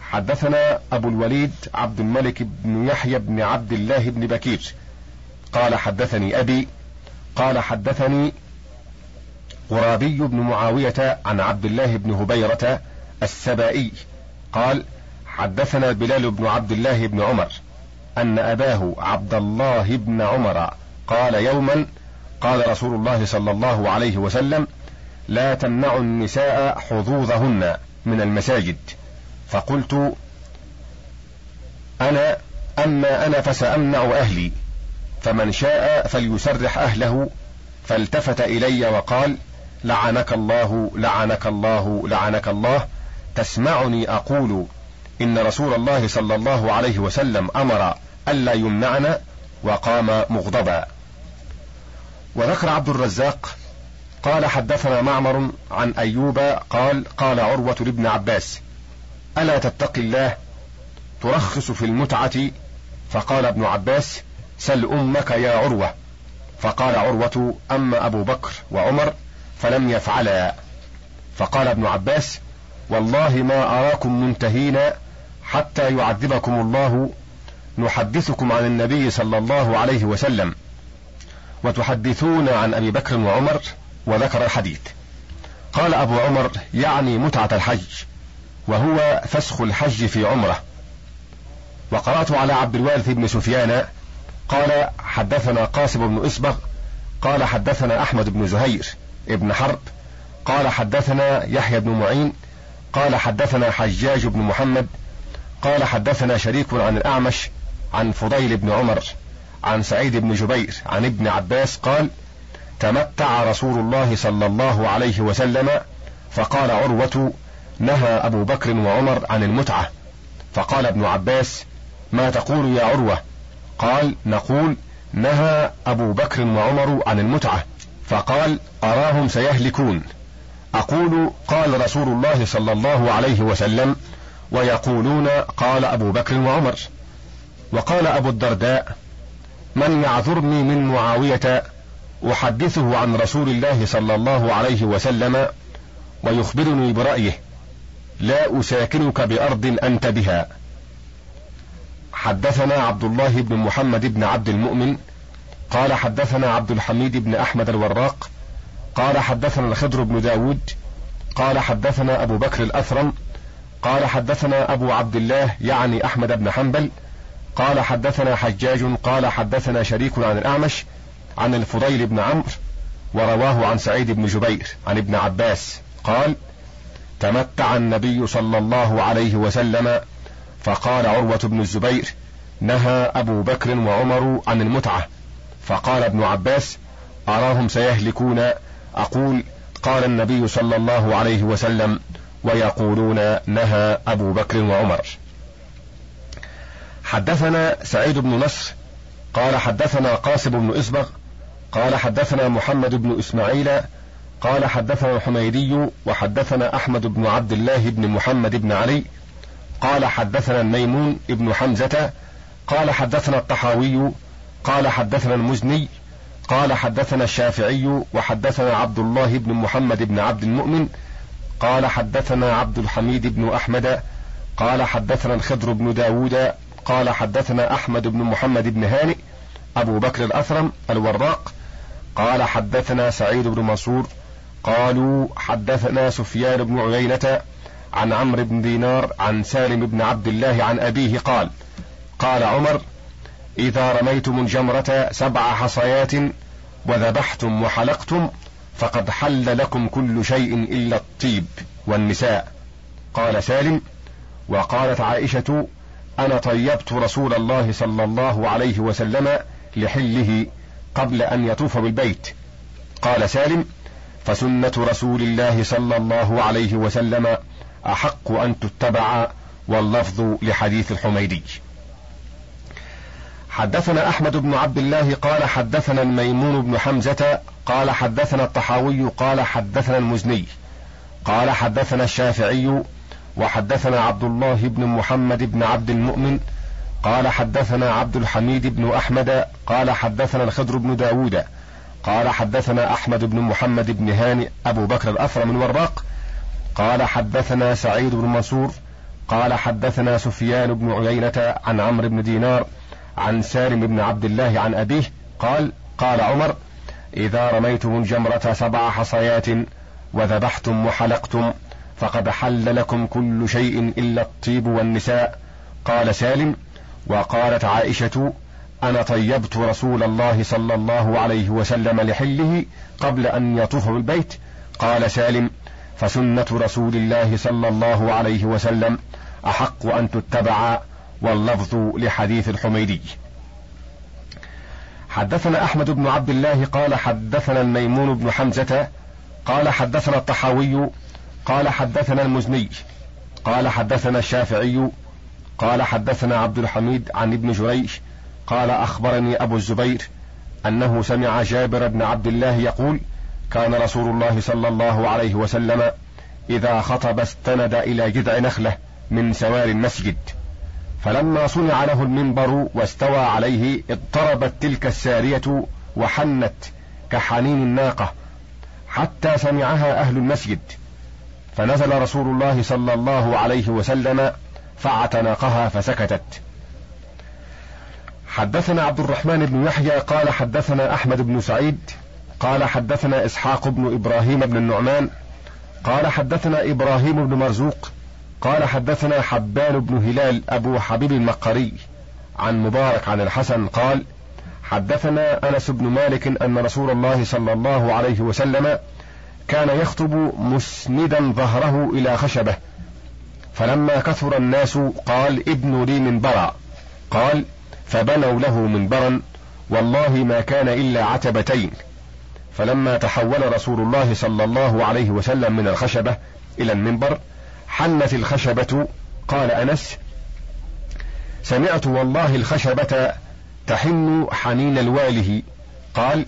حدثنا أبو الوليد عبد الملك بن يحيى بن عبد الله بن بكير قال حدثني أبي قال حدثني غرابي بن معاوية عن عبد الله بن هبيرة السبائي. قال حدثنا بلال بن عبد الله بن عمر أن أباه عبد الله بن عمر قال يوما قال رسول الله صلى الله عليه وسلم لا تمنعوا النساء حظوظهن من المساجد. فقلت أنا أما أنا فسأمنع أهلي فمن شاء فليسرح أهله فالتفت إلي وقال لعنك الله لعنك الله لعنك الله. تسمعني أقول إن رسول الله صلى الله عليه وسلم أمر ألا يمنعنا وقام مغضبا. وذكر عبد الرزاق قال حدثنا معمر عن أيوب قال قال عروة لابن عباس ألا تتقي الله؟ ترخص في المتعة؟ فقال ابن عباس سل أمك يا عروة. فقال عروة أما أبو بكر وعمر فلم يفعلا. فقال ابن عباس والله ما أراكم منتهين حتى يعذبكم الله نحدثكم عن النبي صلى الله عليه وسلم وتحدثون عن أبي بكر وعمر وذكر الحديث. قال أبو عمر يعني متعة الحج وهو فسخ الحج في عمرة. وقرأت على عبد الوارث بن سفيان قال حدثنا قاسم بن إسبغ قال حدثنا أحمد بن زهير. ابن حرب قال حدثنا يحيى بن معين قال حدثنا حجاج بن محمد قال حدثنا شريك عن الأعمش عن فضيل بن عمر عن سعيد بن جبير عن ابن عباس قال تمتع رسول الله صلى الله عليه وسلم فقال عروة نهى أبو بكر وعمر عن المتعة فقال ابن عباس ما تقول يا عروة؟ قال نقول نهى أبو بكر وعمر عن المتعة فقال أراهم سيهلكون. أقول قال رسول الله صلى الله عليه وسلم ويقولون قال أبو بكر وعمر. وقال أبو الدرداء من يعذرني من معاوية أحدثه عن رسول الله صلى الله عليه وسلم ويخبرني برأيه. لا أساكنك بأرض أنت بها. حدثنا عبد الله بن محمد بن عبد المؤمن قال حدثنا عبد الحميد بن أحمد الوراق قال حدثنا الخضر بن داود قال حدثنا أبو بكر الأثرم قال حدثنا أبو عبد الله يعني أحمد بن حنبل قال حدثنا حجاج قال حدثنا شريك عن الأعمش عن الفضيل بن عمرو ورواه عن سعيد بن جبير عن ابن عباس قال تمتع النبي صلى الله عليه وسلم فقال عروة بن الزبير نهى أبو بكر وعمر عن المتعة. فقال ابن عباس أراهم سيهلكون؟ أقول قال النبي صلى الله عليه وسلم ويقولون نهى أبو بكر وعمر. حدثنا سعيد بن نصر قال حدثنا قاسم بن إسبغ قال حدثنا محمد بن إسماعيل قال حدثنا الحميدي وحدثنا أحمد بن عبد الله بن محمد بن علي قال حدثنا الميمون بن حمزة قال حدثنا الطحاوي قال حدثنا المزني قال حدثنا الشافعي وحدثنا عبد الله بن محمد بن عبد المؤمن قال حدثنا عبد الحميد بن أحمد قال حدثنا الخضر بن داود قال حدثنا أحمد بن محمد بن هانئ أبو بكر الأثرم الوراق قال حدثنا سعيد بن منصور قالوا حدثنا سفيان بن عيينة عن عمرو بن دينار عن سالم بن عبد الله عن أبيه قال قال عمر إذا رميتم الجمرة سبع حصيات وذبحتم وحلقتم فقد حل لكم كل شيء إلا الطيب والنساء. قال سالم وقالت عائشة أنا طيبت رسول الله صلى الله عليه وسلم لحله قبل أن يطوف بالبيت. قال سالم فسنة رسول الله صلى الله عليه وسلم أحق أن تتبع واللفظ لحديث الحميدي. حدثنا أحمد بن عبد الله قال حدثنا الميمون بن حمزة قال حدثنا الطحاوي قال حدثنا المزني قال حدثنا الشافعي وحدثنا عبد الله بن محمد بن عبد المؤمن قال حدثنا عبد الحميد بن أحمد قال حدثنا الخضر بن داود قال حدثنا أحمد بن محمد بن هاني أبو بكر الأثرم الوراق قال حدثنا سعيد بن منصور قال حدثنا سفيان بن عيينة عن عمرو بن دينار عن سالم بن عبد الله عن أبيه قال قال عمر إذا رميتم الجمرة سبع حصيات وذبحتم وحلقتم فقد حل لكم كل شيء إلا الطيب والنساء. قال سالم وقالت عائشة أنا طيبت رسول الله صلى الله عليه وسلم لحله قبل أن يطوف بالبيت. قال سالم فسنة رسول الله صلى الله عليه وسلم أحق أن تتبع واللفظ لحديث الحميدي. حدثنا أحمد بن عبد الله قال حدثنا الميمون بن حمزة قال حدثنا الطحاوي قال حدثنا المزني قال حدثنا الشافعي قال حدثنا عبد الحميد عن ابن جريج قال أخبرني أبو الزبير أنه سمع جابر بن عبد الله يقول كان رسول الله صلى الله عليه وسلم إذا خطب استند إلى جذع نخلة من سوار المسجد. فلما صنع له المنبر واستوى عليه اضطربت تلك السارية وحنت كحنين الناقة حتى سمعها أهل المسجد. فنزل رسول الله صلى الله عليه وسلم فاعتنقها فسكتت. حدثنا عبد الرحمن بن يحيى قال حدثنا أحمد بن سعيد قال حدثنا إسحاق بن إبراهيم بن النعمان قال حدثنا إبراهيم بن مرزوق قال حدثنا حبان بن هلال أبو حبيب المقري عن مبارك عن الحسن قال حدثنا أنس بن مالك أن رسول الله صلى الله عليه وسلم كان يخطب مسندا ظهره إلى خشبه فلما كثر الناس قال ابنوا لي منبرا قال فبنوا له منبرا والله ما كان إلا عتبتين فلما تحول رسول الله صلى الله عليه وسلم من الخشبة إلى المنبر حنت الخشبة. قال أنس سمعت والله الخشبة تحن حنين الواله. قال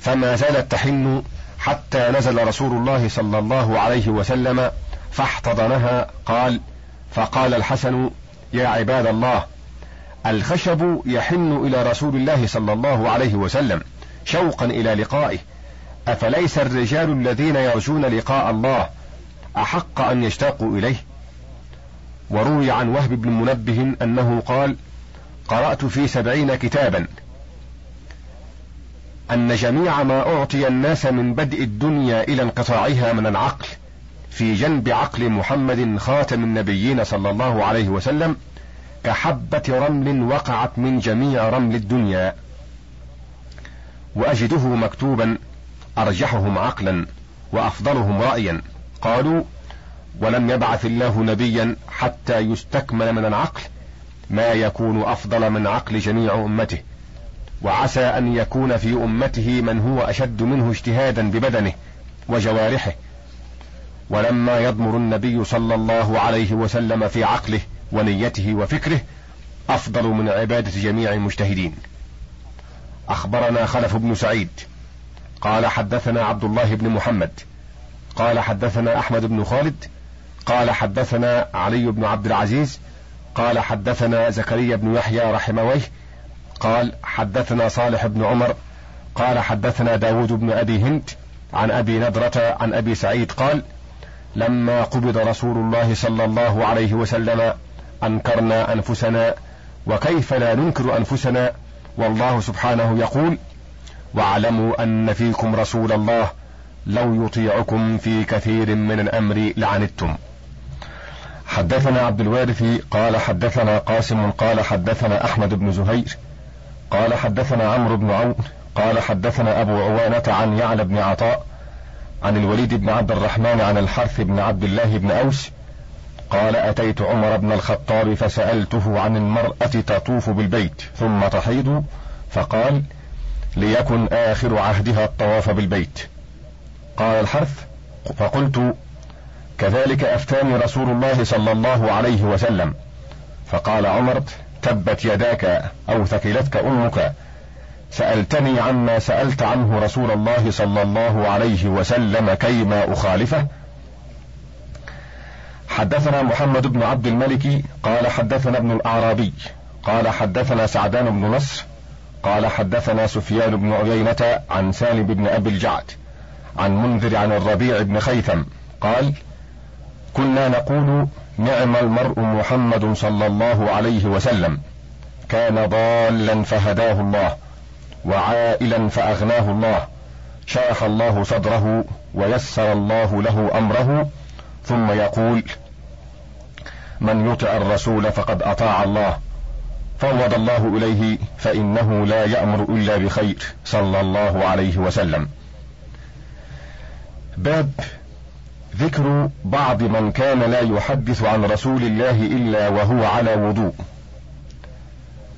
فما زالت تحن حتى نزل رسول الله صلى الله عليه وسلم فاحتضنها. قال فقال الحسن يا عباد الله الخشب يحن إلى رسول الله صلى الله عليه وسلم شوقا إلى لقائه. أفليس الرجال الذين يرجون لقاء الله؟ أحق أن يشتاقوا إليه. وروي عن وهب بن منبه أنه قال قرأت في سبعين كتابا. أن جميع ما أعطي الناس من بدء الدنيا إلى انقطاعها من العقل في جنب عقل محمد خاتم النبيين صلى الله عليه وسلم كحبة رمل وقعت من جميع رمل الدنيا. وأجده مكتوبا أرجحهم عقلا وأفضلهم رأيا. قالوا ولم يبعث الله نبيا حتى يستكمل من العقل ما يكون أفضل من عقل جميع أمته وعسى أن يكون في أمته من هو أشد منه اجتهادا ببدنه وجوارحه. ولما يضمر النبي صلى الله عليه وسلم في عقله ونيته وفكره أفضل من عبادة جميع المجتهدين. أخبرنا خلف بن سعيد قال حدثنا عبد الله بن محمد قال حدثنا أحمد بن خالد قال حدثنا علي بن عبد العزيز قال حدثنا زكريا بن يحيى رحمه قال حدثنا صالح بن عمر قال حدثنا داود بن أبي هند عن أبي نضرة عن أبي سعيد قال لما قبض رسول الله صلى الله عليه وسلم أنكرنا أنفسنا وكيف لا ننكر أنفسنا؟ والله سبحانه يقول واعلموا أن فيكم رسول الله لو يطيعكم في كثير من الأمر لعنتم. حدثنا عبد الوارث قال حدثنا قاسم قال حدثنا أحمد بن زهير قال حدثنا عمرو بن عون قال حدثنا أبو عوانة عن يعلى بن عطاء عن الوليد بن عبد الرحمن عن الحرث بن عبد الله بن أوس قال أتيت عمر بن الخطاب فسألته عن المرأة تطوف بالبيت ثم تحيض فقال ليكن آخر عهدها الطواف بالبيت. قال الحرث فقلت كذلك أفتاني رسول الله صلى الله عليه وسلم. فقال عمر تبت يداك أو ثكلتك أمك. سألتني عما سألت عنه رسول الله صلى الله عليه وسلم كيما أخالفه. حدثنا محمد بن عبد الملك قال حدثنا ابن الأعرابي قال حدثنا سعدان بن نصر قال حدثنا سفيان بن عيينة عن سالم بن أبي الجعد. عن منذر عن الربيع بن خيثم قال كنا نقول نعم المرء محمد صلى الله عليه وسلم كان ضالا فهداه الله وعائلا فأغناه الله شرح الله صدره ويسر الله له أمره ثم يقول من يطع الرسول فقد أطاع الله فوض الله إليه فإنه لا يأمر إلا بخير صلى الله عليه وسلم. باب ذكر بعض من كان لا يحدث عن رسول الله إلا وهو على وضوء.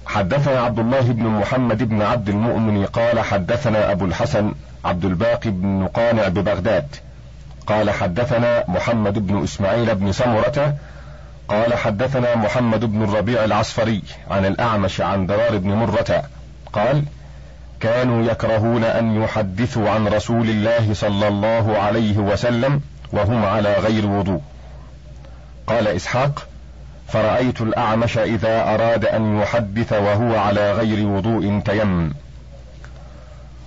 حدثنا عبد الله بن محمد بن عبد المؤمن قال حدثنا أبو الحسن عبد الباقي بن قانع ببغداد. قال حدثنا محمد بن إسماعيل بن سمرة قال حدثنا محمد بن الربيع العصفري عن الأعمش عن درار بن مرة قال كانوا يكرهون أن يحدثوا عن رسول الله صلى الله عليه وسلم وهم على غير وضوء. قال إسحاق فرأيت الأعمش إذا أراد أن يحدث وهو على غير وضوء تيمم.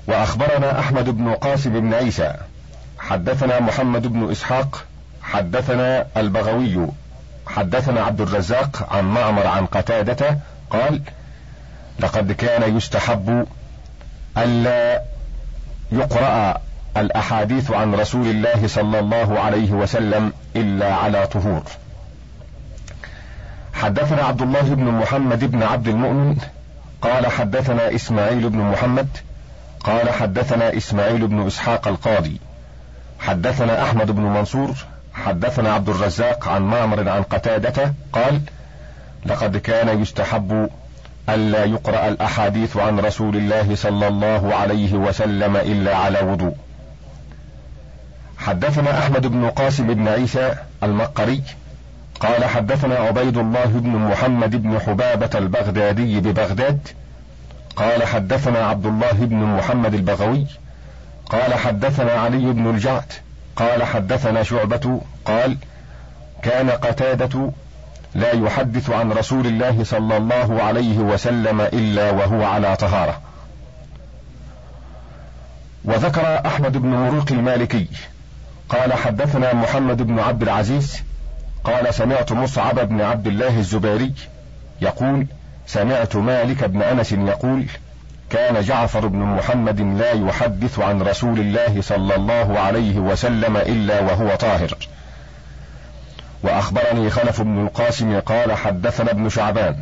وأخبرنا أحمد بن قاسم بن عيسى حدثنا محمد بن إسحاق حدثنا البغوي حدثنا عبد الرزاق عن معمر عن قتادة قال لقد كان يستحب ألا يقرأ الأحاديث عن رسول الله صلى الله عليه وسلم إلا على طهور. حدثنا عبد الله بن محمد بن عبد المؤمن قال حدثنا إسماعيل بن محمد قال حدثنا إسماعيل بن إسحاق القاضي. حدثنا أحمد بن منصور حدثنا عبد الرزاق عن معمر عن قتادة قال لقد كان يستحب ألا يقرأ الأحاديث عن رسول الله صلى الله عليه وسلم إلا على وضوء. حدثنا أحمد بن قاسم بن عيسى المقري قال حدثنا عبيد الله بن محمد بن حبابة البغدادي ببغداد قال حدثنا عبد الله بن محمد البغوي قال حدثنا علي بن الجعد قال حدثنا شعبة قال كان قتادة لا يحدث عن رسول الله صلى الله عليه وسلم إلا وهو على طهارة. وذكر أحمد بن مروق المالكي قال حدثنا محمد بن عبد العزيز قال سمعت مصعب بن عبد الله الزبيري يقول سمعت مالك بن أنس يقول كان جعفر بن محمد لا يحدث عن رسول الله صلى الله عليه وسلم إلا وهو طاهر. وأخبرني خلف بن القاسم قال حدثنا ابن شعبان.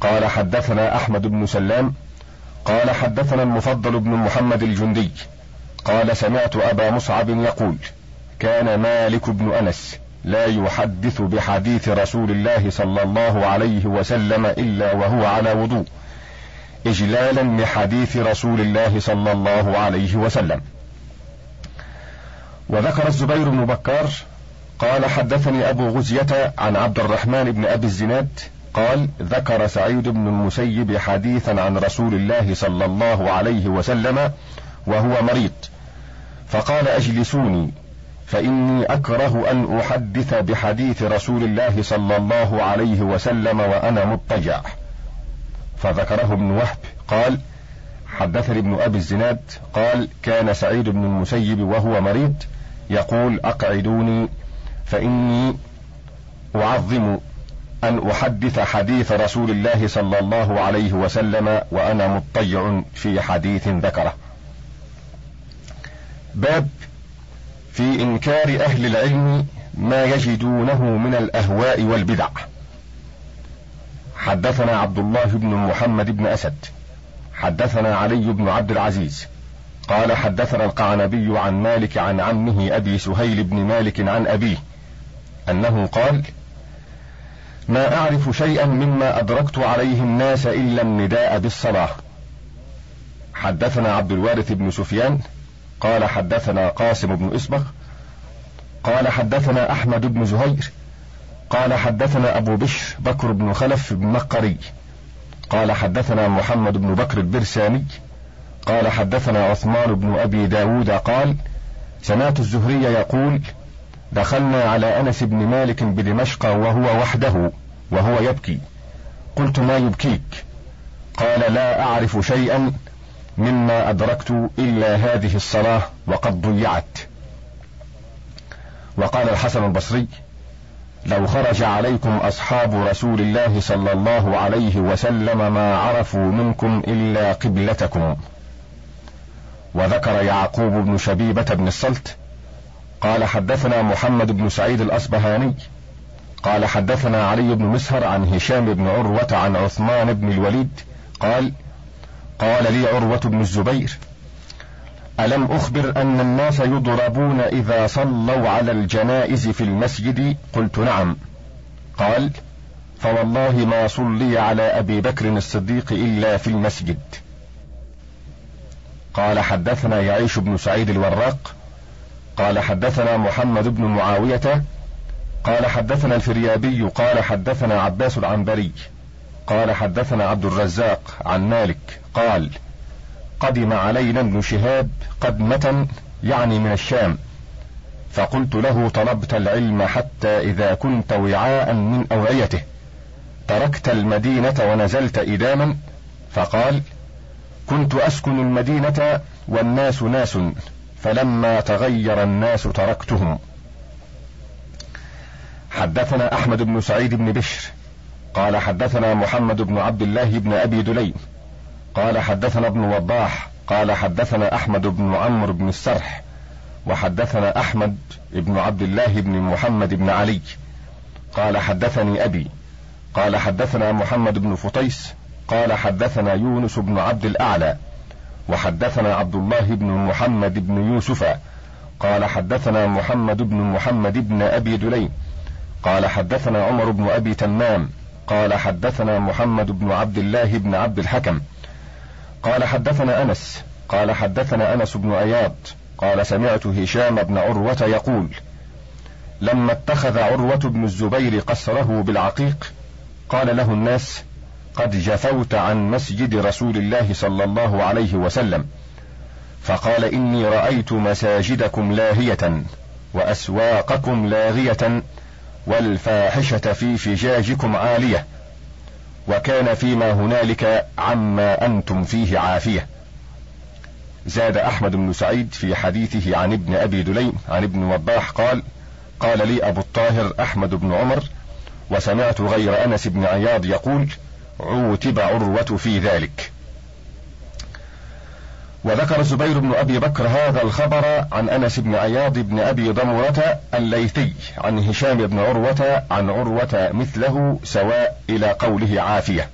قال حدثنا أحمد بن سلام. قال حدثنا المفضل بن محمد الجندي. قال سمعت أبا مصعب يقول كان مالك بن أنس لا يحدث بحديث رسول الله صلى الله عليه وسلم إلا وهو على وضوء اجلالا لحديث رسول الله صلى الله عليه وسلم. وذكر الزبير بن بكار قال حدثني أبو غزية عن عبد الرحمن بن أبي الزناد قال ذكر سعيد بن المسيب حديثا عن رسول الله صلى الله عليه وسلم وهو مريض فقال أجلسوني فإني أكره أن أحدث بحديث رسول الله صلى الله عليه وسلم وأنا مضطجع. فذكره ابن وهب قال حدثني ابن أبي الزناد قال كان سعيد بن المسيب وهو مريض يقول أقعدوني فإني أعظم أن أحدث حديث رسول الله صلى الله عليه وسلم وأنا مضطجع في حديث ذكره. باب في إنكار أهل العلم ما يجدونه من الأهواء والبدع. حدثنا عبد الله بن محمد بن أسد. حدثنا علي بن عبد العزيز. قال حدثنا القعنبي عن مالك عن عمه أبي سهيل بن مالك عن أبيه. أنه قال ما أعرف شيئا مما أدركت عليه الناس إلا النداء بالصلاة. حدثنا عبد الوارث بن سفيان قال حدثنا قاسم بن إصبغ قال حدثنا أحمد بن زهير قال حدثنا أبو بشر بكر بن خلف بن مقري قال حدثنا محمد بن بكر البرساني قال حدثنا عثمان بن أبي داود قال سمعت الزهري يقول دخلنا على أنس بن مالك بدمشق وهو وحده وهو يبكي. قلت ما يبكيك؟ قال لا أعرف شيئا مما أدركت إلا هذه الصلاة وقد ضيعت. وقال الحسن البصري لو خرج عليكم أصحاب رسول الله صلى الله عليه وسلم ما عرفوا منكم إلا قبلتكم. وذكر يعقوب بن شبيبة بن الصلت قال حدثنا محمد بن سعيد الأصبهاني قال حدثنا علي بن مسهر عن هشام بن عروة عن عثمان بن الوليد قال قال لي عروة بن الزبير ألم أخبر أن الناس يضربون إذا صلوا على الجنائز في المسجد؟ قلت نعم. قال فوالله ما صلي على أبي بكر الصديق إلا في المسجد. قال حدثنا يعيش بن سعيد الوراق قال حدثنا محمد بن معاوية قال حدثنا الفريابي قال حدثنا عباس العنبري قال حدثنا عبد الرزاق عن مالك قال قدم علينا ابن شهاب قدمة يعني من الشام فقلت له طلبت العلم حتى إذا كنت وعاء من أوعيته تركت المدينة ونزلت إداما فقال كنت أسكن المدينة والناس ناس فلما تغير الناس تركتهم. حدثنا أحمد بن سعيد بن بشر. قال حدثنا محمد بن عبد الله بن أبي دليم قال حدثنا ابن وضاح. قال حدثنا أحمد بن عمرو بن السرح. وحدثنا أحمد بن عبد الله بن محمد بن علي. قال حدثني أبي. قال حدثنا محمد بن فطيس. قال حدثنا يونس بن عبد الأعلى. وحدثنا عبد الله بن محمد بن يوسف قال حدثنا محمد بن محمد بن أبي دليم قال حدثنا عمر بن أبي تمام قال حدثنا محمد بن عبد الله بن عبد الحكم قال حدثنا أنس قال حدثنا أنس بن اياض قال سمعت هشام بن عروة يقول لما اتخذ عروة بن الزبير قصره بالعقيق قال له الناس قد جفوت عن مسجد رسول الله صلى الله عليه وسلم فقال إني رأيت مساجدكم لاهية وأسواقكم لاغية والفاحشة في فجاجكم عالية وكان فيما هنالك عما أنتم فيه عافية. زاد أحمد بن سعيد في حديثه عن ابن أبي دليم عن ابن وضاح قال قال لي أبو الطاهر أحمد بن عمر وسمعت غير أنس بن عياض يقول عوتب عروة في ذلك وذكر الزبير بن أبي بكر هذا الخبر عن أنس بن عياض بن أبي ضمرة الليثي عن هشام بن عروة عن عروة مثله سواء إلى قوله عافية.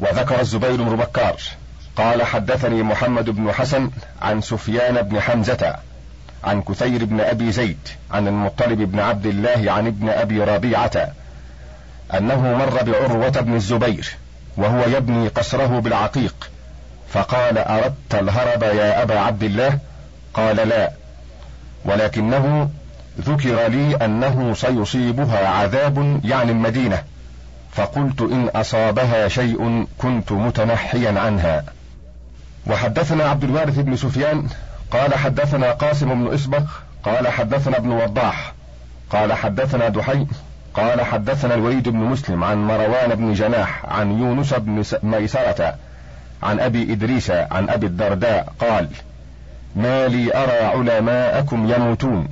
وذكر الزبير بن بكار قال حدثني محمد بن حسن عن سفيان بن حمزة عن كثير بن أبي زيد عن المطلب بن عبد الله عن ابن أبي ربيعة أنه مر بعروة بن الزبير وهو يبني قصره بالعقيق. فقال أردت الهرب يا أبا عبد الله؟ قال لا. ولكنه ذكر لي أنه سيصيبها عذاب يعني المدينة. فقلت إن أصابها شيء كنت متنحيا عنها. وحدثنا عبد الوارث بن سفيان. قال حدثنا قاسم بن إسبق. قال حدثنا ابن وضاح. قال حدثنا دحي قال حدثنا الوليد بن مسلم عن مروان بن جناح عن يونس بن ميسرة عن أبي إدريس عن أبي الدرداء قال ما لي أرى علماءكم يموتون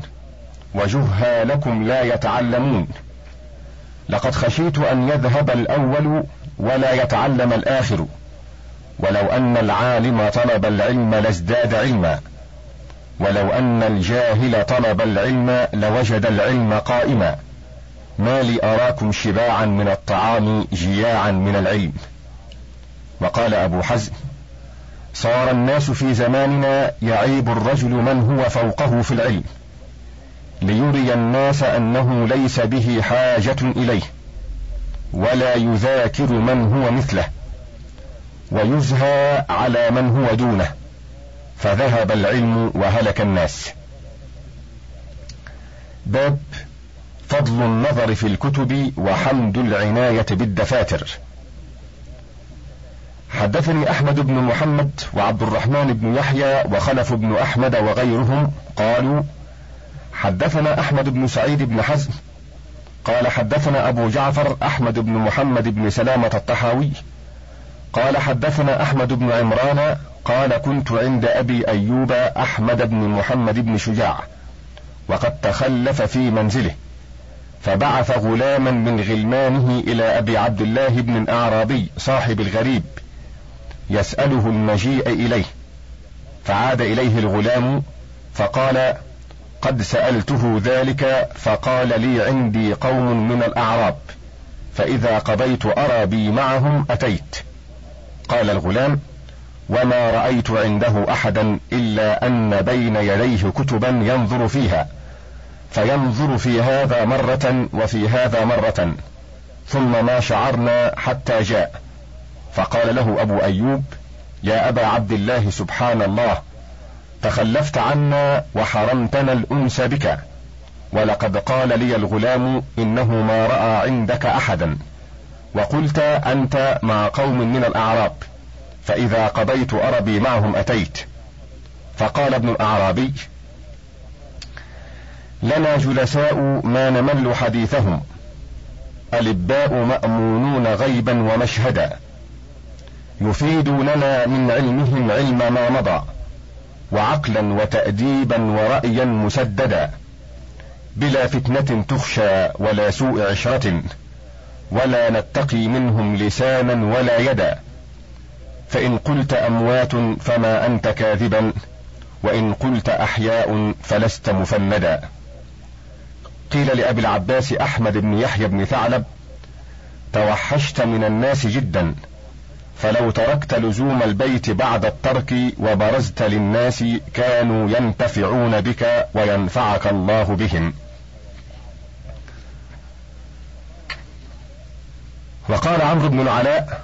وجهالكم لا يتعلمون. لقد خشيت أن يذهب الأول ولا يتعلم الآخر ولو أن العالم طلب العلم لازداد علما ولو أن الجاهل طلب العلم لوجد العلم قائما. ما لي أراكم شباعا من الطعام جياعا من العلم. وقال أبو حزم صار الناس في زماننا يعيب الرجل من هو فوقه في العلم ليري الناس أنه ليس به حاجة إليه ولا يذاكر من هو مثله ويزهى على من هو دونه فذهب العلم وهلك الناس. باب فضل النظر في الكتب وحمد العناية بالدفاتر. حدثني أحمد بن محمد وعبد الرحمن بن يحيى وخلف بن أحمد وغيرهم قالوا حدثنا أحمد بن سعيد بن حزم قال حدثنا أبو جعفر أحمد بن محمد بن سلامة الطحاوي قال حدثنا أحمد بن عمران قال كنت عند أبي أيوب أحمد بن محمد بن شجاع وقد تخلف في منزله. فبعث غلاما من غلمانه إلى أبي عبد الله بن الأعرابي صاحب الغريب يسأله المجيء إليه. فعاد إليه الغلام فقال قد سألته ذلك فقال لي عندي قوم من الأعراب فإذا قضيت أرى بي معهم أتيت. قال الغلام وما رأيت عنده أحدا إلا أن بين يديه كتبا ينظر فيها فينظر في هذا مرة وفي هذا مرة. ثم ما شعرنا حتى جاء. فقال له أبو أيوب يا أبا عبد الله سبحان الله تخلفت عنا وحرمتنا الأنس بك. ولقد قال لي الغلام إنه ما رأى عندك أحدا. وقلت أنت مع قوم من الأعراب فإذا قضيت أربي معهم أتيت. فقال ابن الأعرابي لنا جلساء ما نمل حديثهم. الاباء مأمونون غيبا ومشهدا. يفيدوننا من علمهم علم ما مضى. وعقلا وتاديبا ورايا مسددا. بلا فتنة تخشى ولا سوء عشرة. ولا نتقي منهم لسانا ولا يدا. فإن قلت أموات فما أنت كاذبا. وإن قلت أحياء فلست مفندا. قيل لأبي العباس أحمد بن يحيى بن ثعلب توحشت من الناس جدا فلو تركت لزوم البيت بعد الترك وبرزت للناس كانوا ينتفعون بك وينفعك الله بهم. وقال عمرو بن العلاء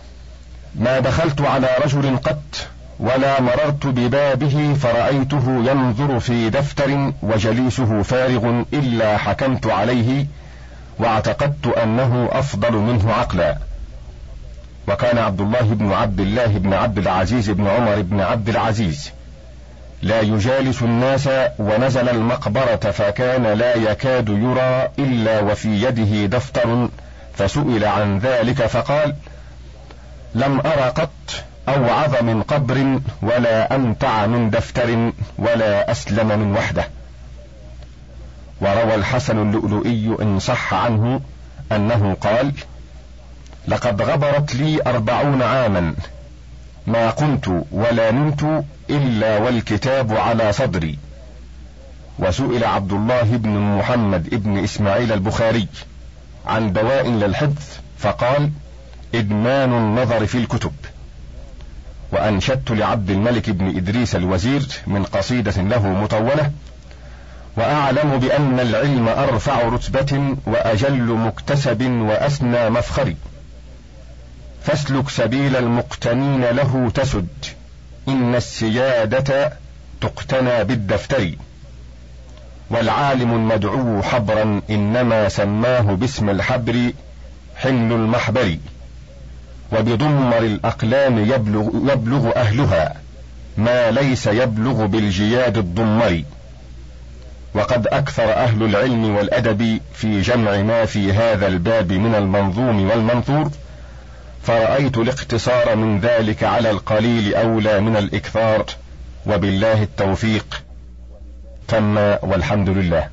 ما دخلت على رجل قط ولا مررت ببابه فرأيته ينظر في دفتر وجليسه فارغ إلا حكمت عليه واعتقدت أنه أفضل منه عقلا. وكان عبد الله بن عبد الله بن عبد العزيز بن عمر بن عبد العزيز. لا يجالس الناس ونزل المقبرة فكان لا يكاد يرى إلا وفي يده دفتر فسئل عن ذلك فقال لم أر قط أوعظ من قبر ولا أمتع من دفتر ولا أسلم من وحده. وروى الحسن اللؤلؤي إن صح عنه أنه قال لقد غبرت لي أربعون عاما ما قمت ولا نمت إلا والكتاب على صدري. وسئل عبد الله بن محمد بن إسماعيل البخاري عن دواء للحفظ فقال إدمان النظر في الكتب. وأنشدت لعبد الملك بن إدريس الوزير من قصيدة له مطولة وأعلم بأن العلم أرفع رتبة وأجل مكتسب وأسنى مفخر. فاسلك سبيل المقتنين له تسد إن السيادة تقتنى بالدفتر. والعالم المدعو حبرا إنما سماه باسم الحبر حمل المحبر. وبضمر الأقلام يبلغ, يبلغ أهلها ما ليس يبلغ بالجياد الضمر. وقد أكثر أهل العلم والأدب في جمع ما في هذا الباب من المنظوم والمنثور فرأيت الاقتصار من ذلك على القليل أولى من الإكثار وبالله التوفيق. تم والحمد لله.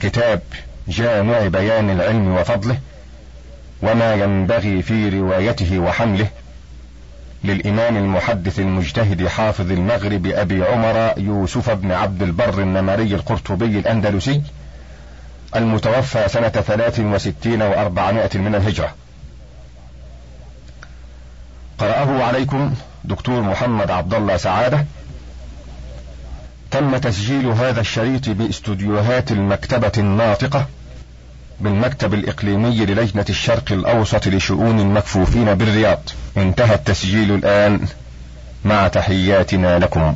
كتاب جامع بيان العلم وفضله. وما ينبغي في روايته وحمله للإمام المحدث المجتهد حافظ المغرب أبي عمر يوسف بن عبد البر النمري القرطبي الأندلسي المتوفى سنة ثلاث وستين وأربعمائة من الهجرة. قرأه عليكم دكتور محمد عبد الله سعادة. تم تسجيل هذا الشريط بإستوديوهات المكتبة الناطقة بالمكتب الإقليمي للجنة الشرق الأوسط لشؤون المكفوفين بالرياض. انتهى التسجيل الآن. مع تحياتنا لكم.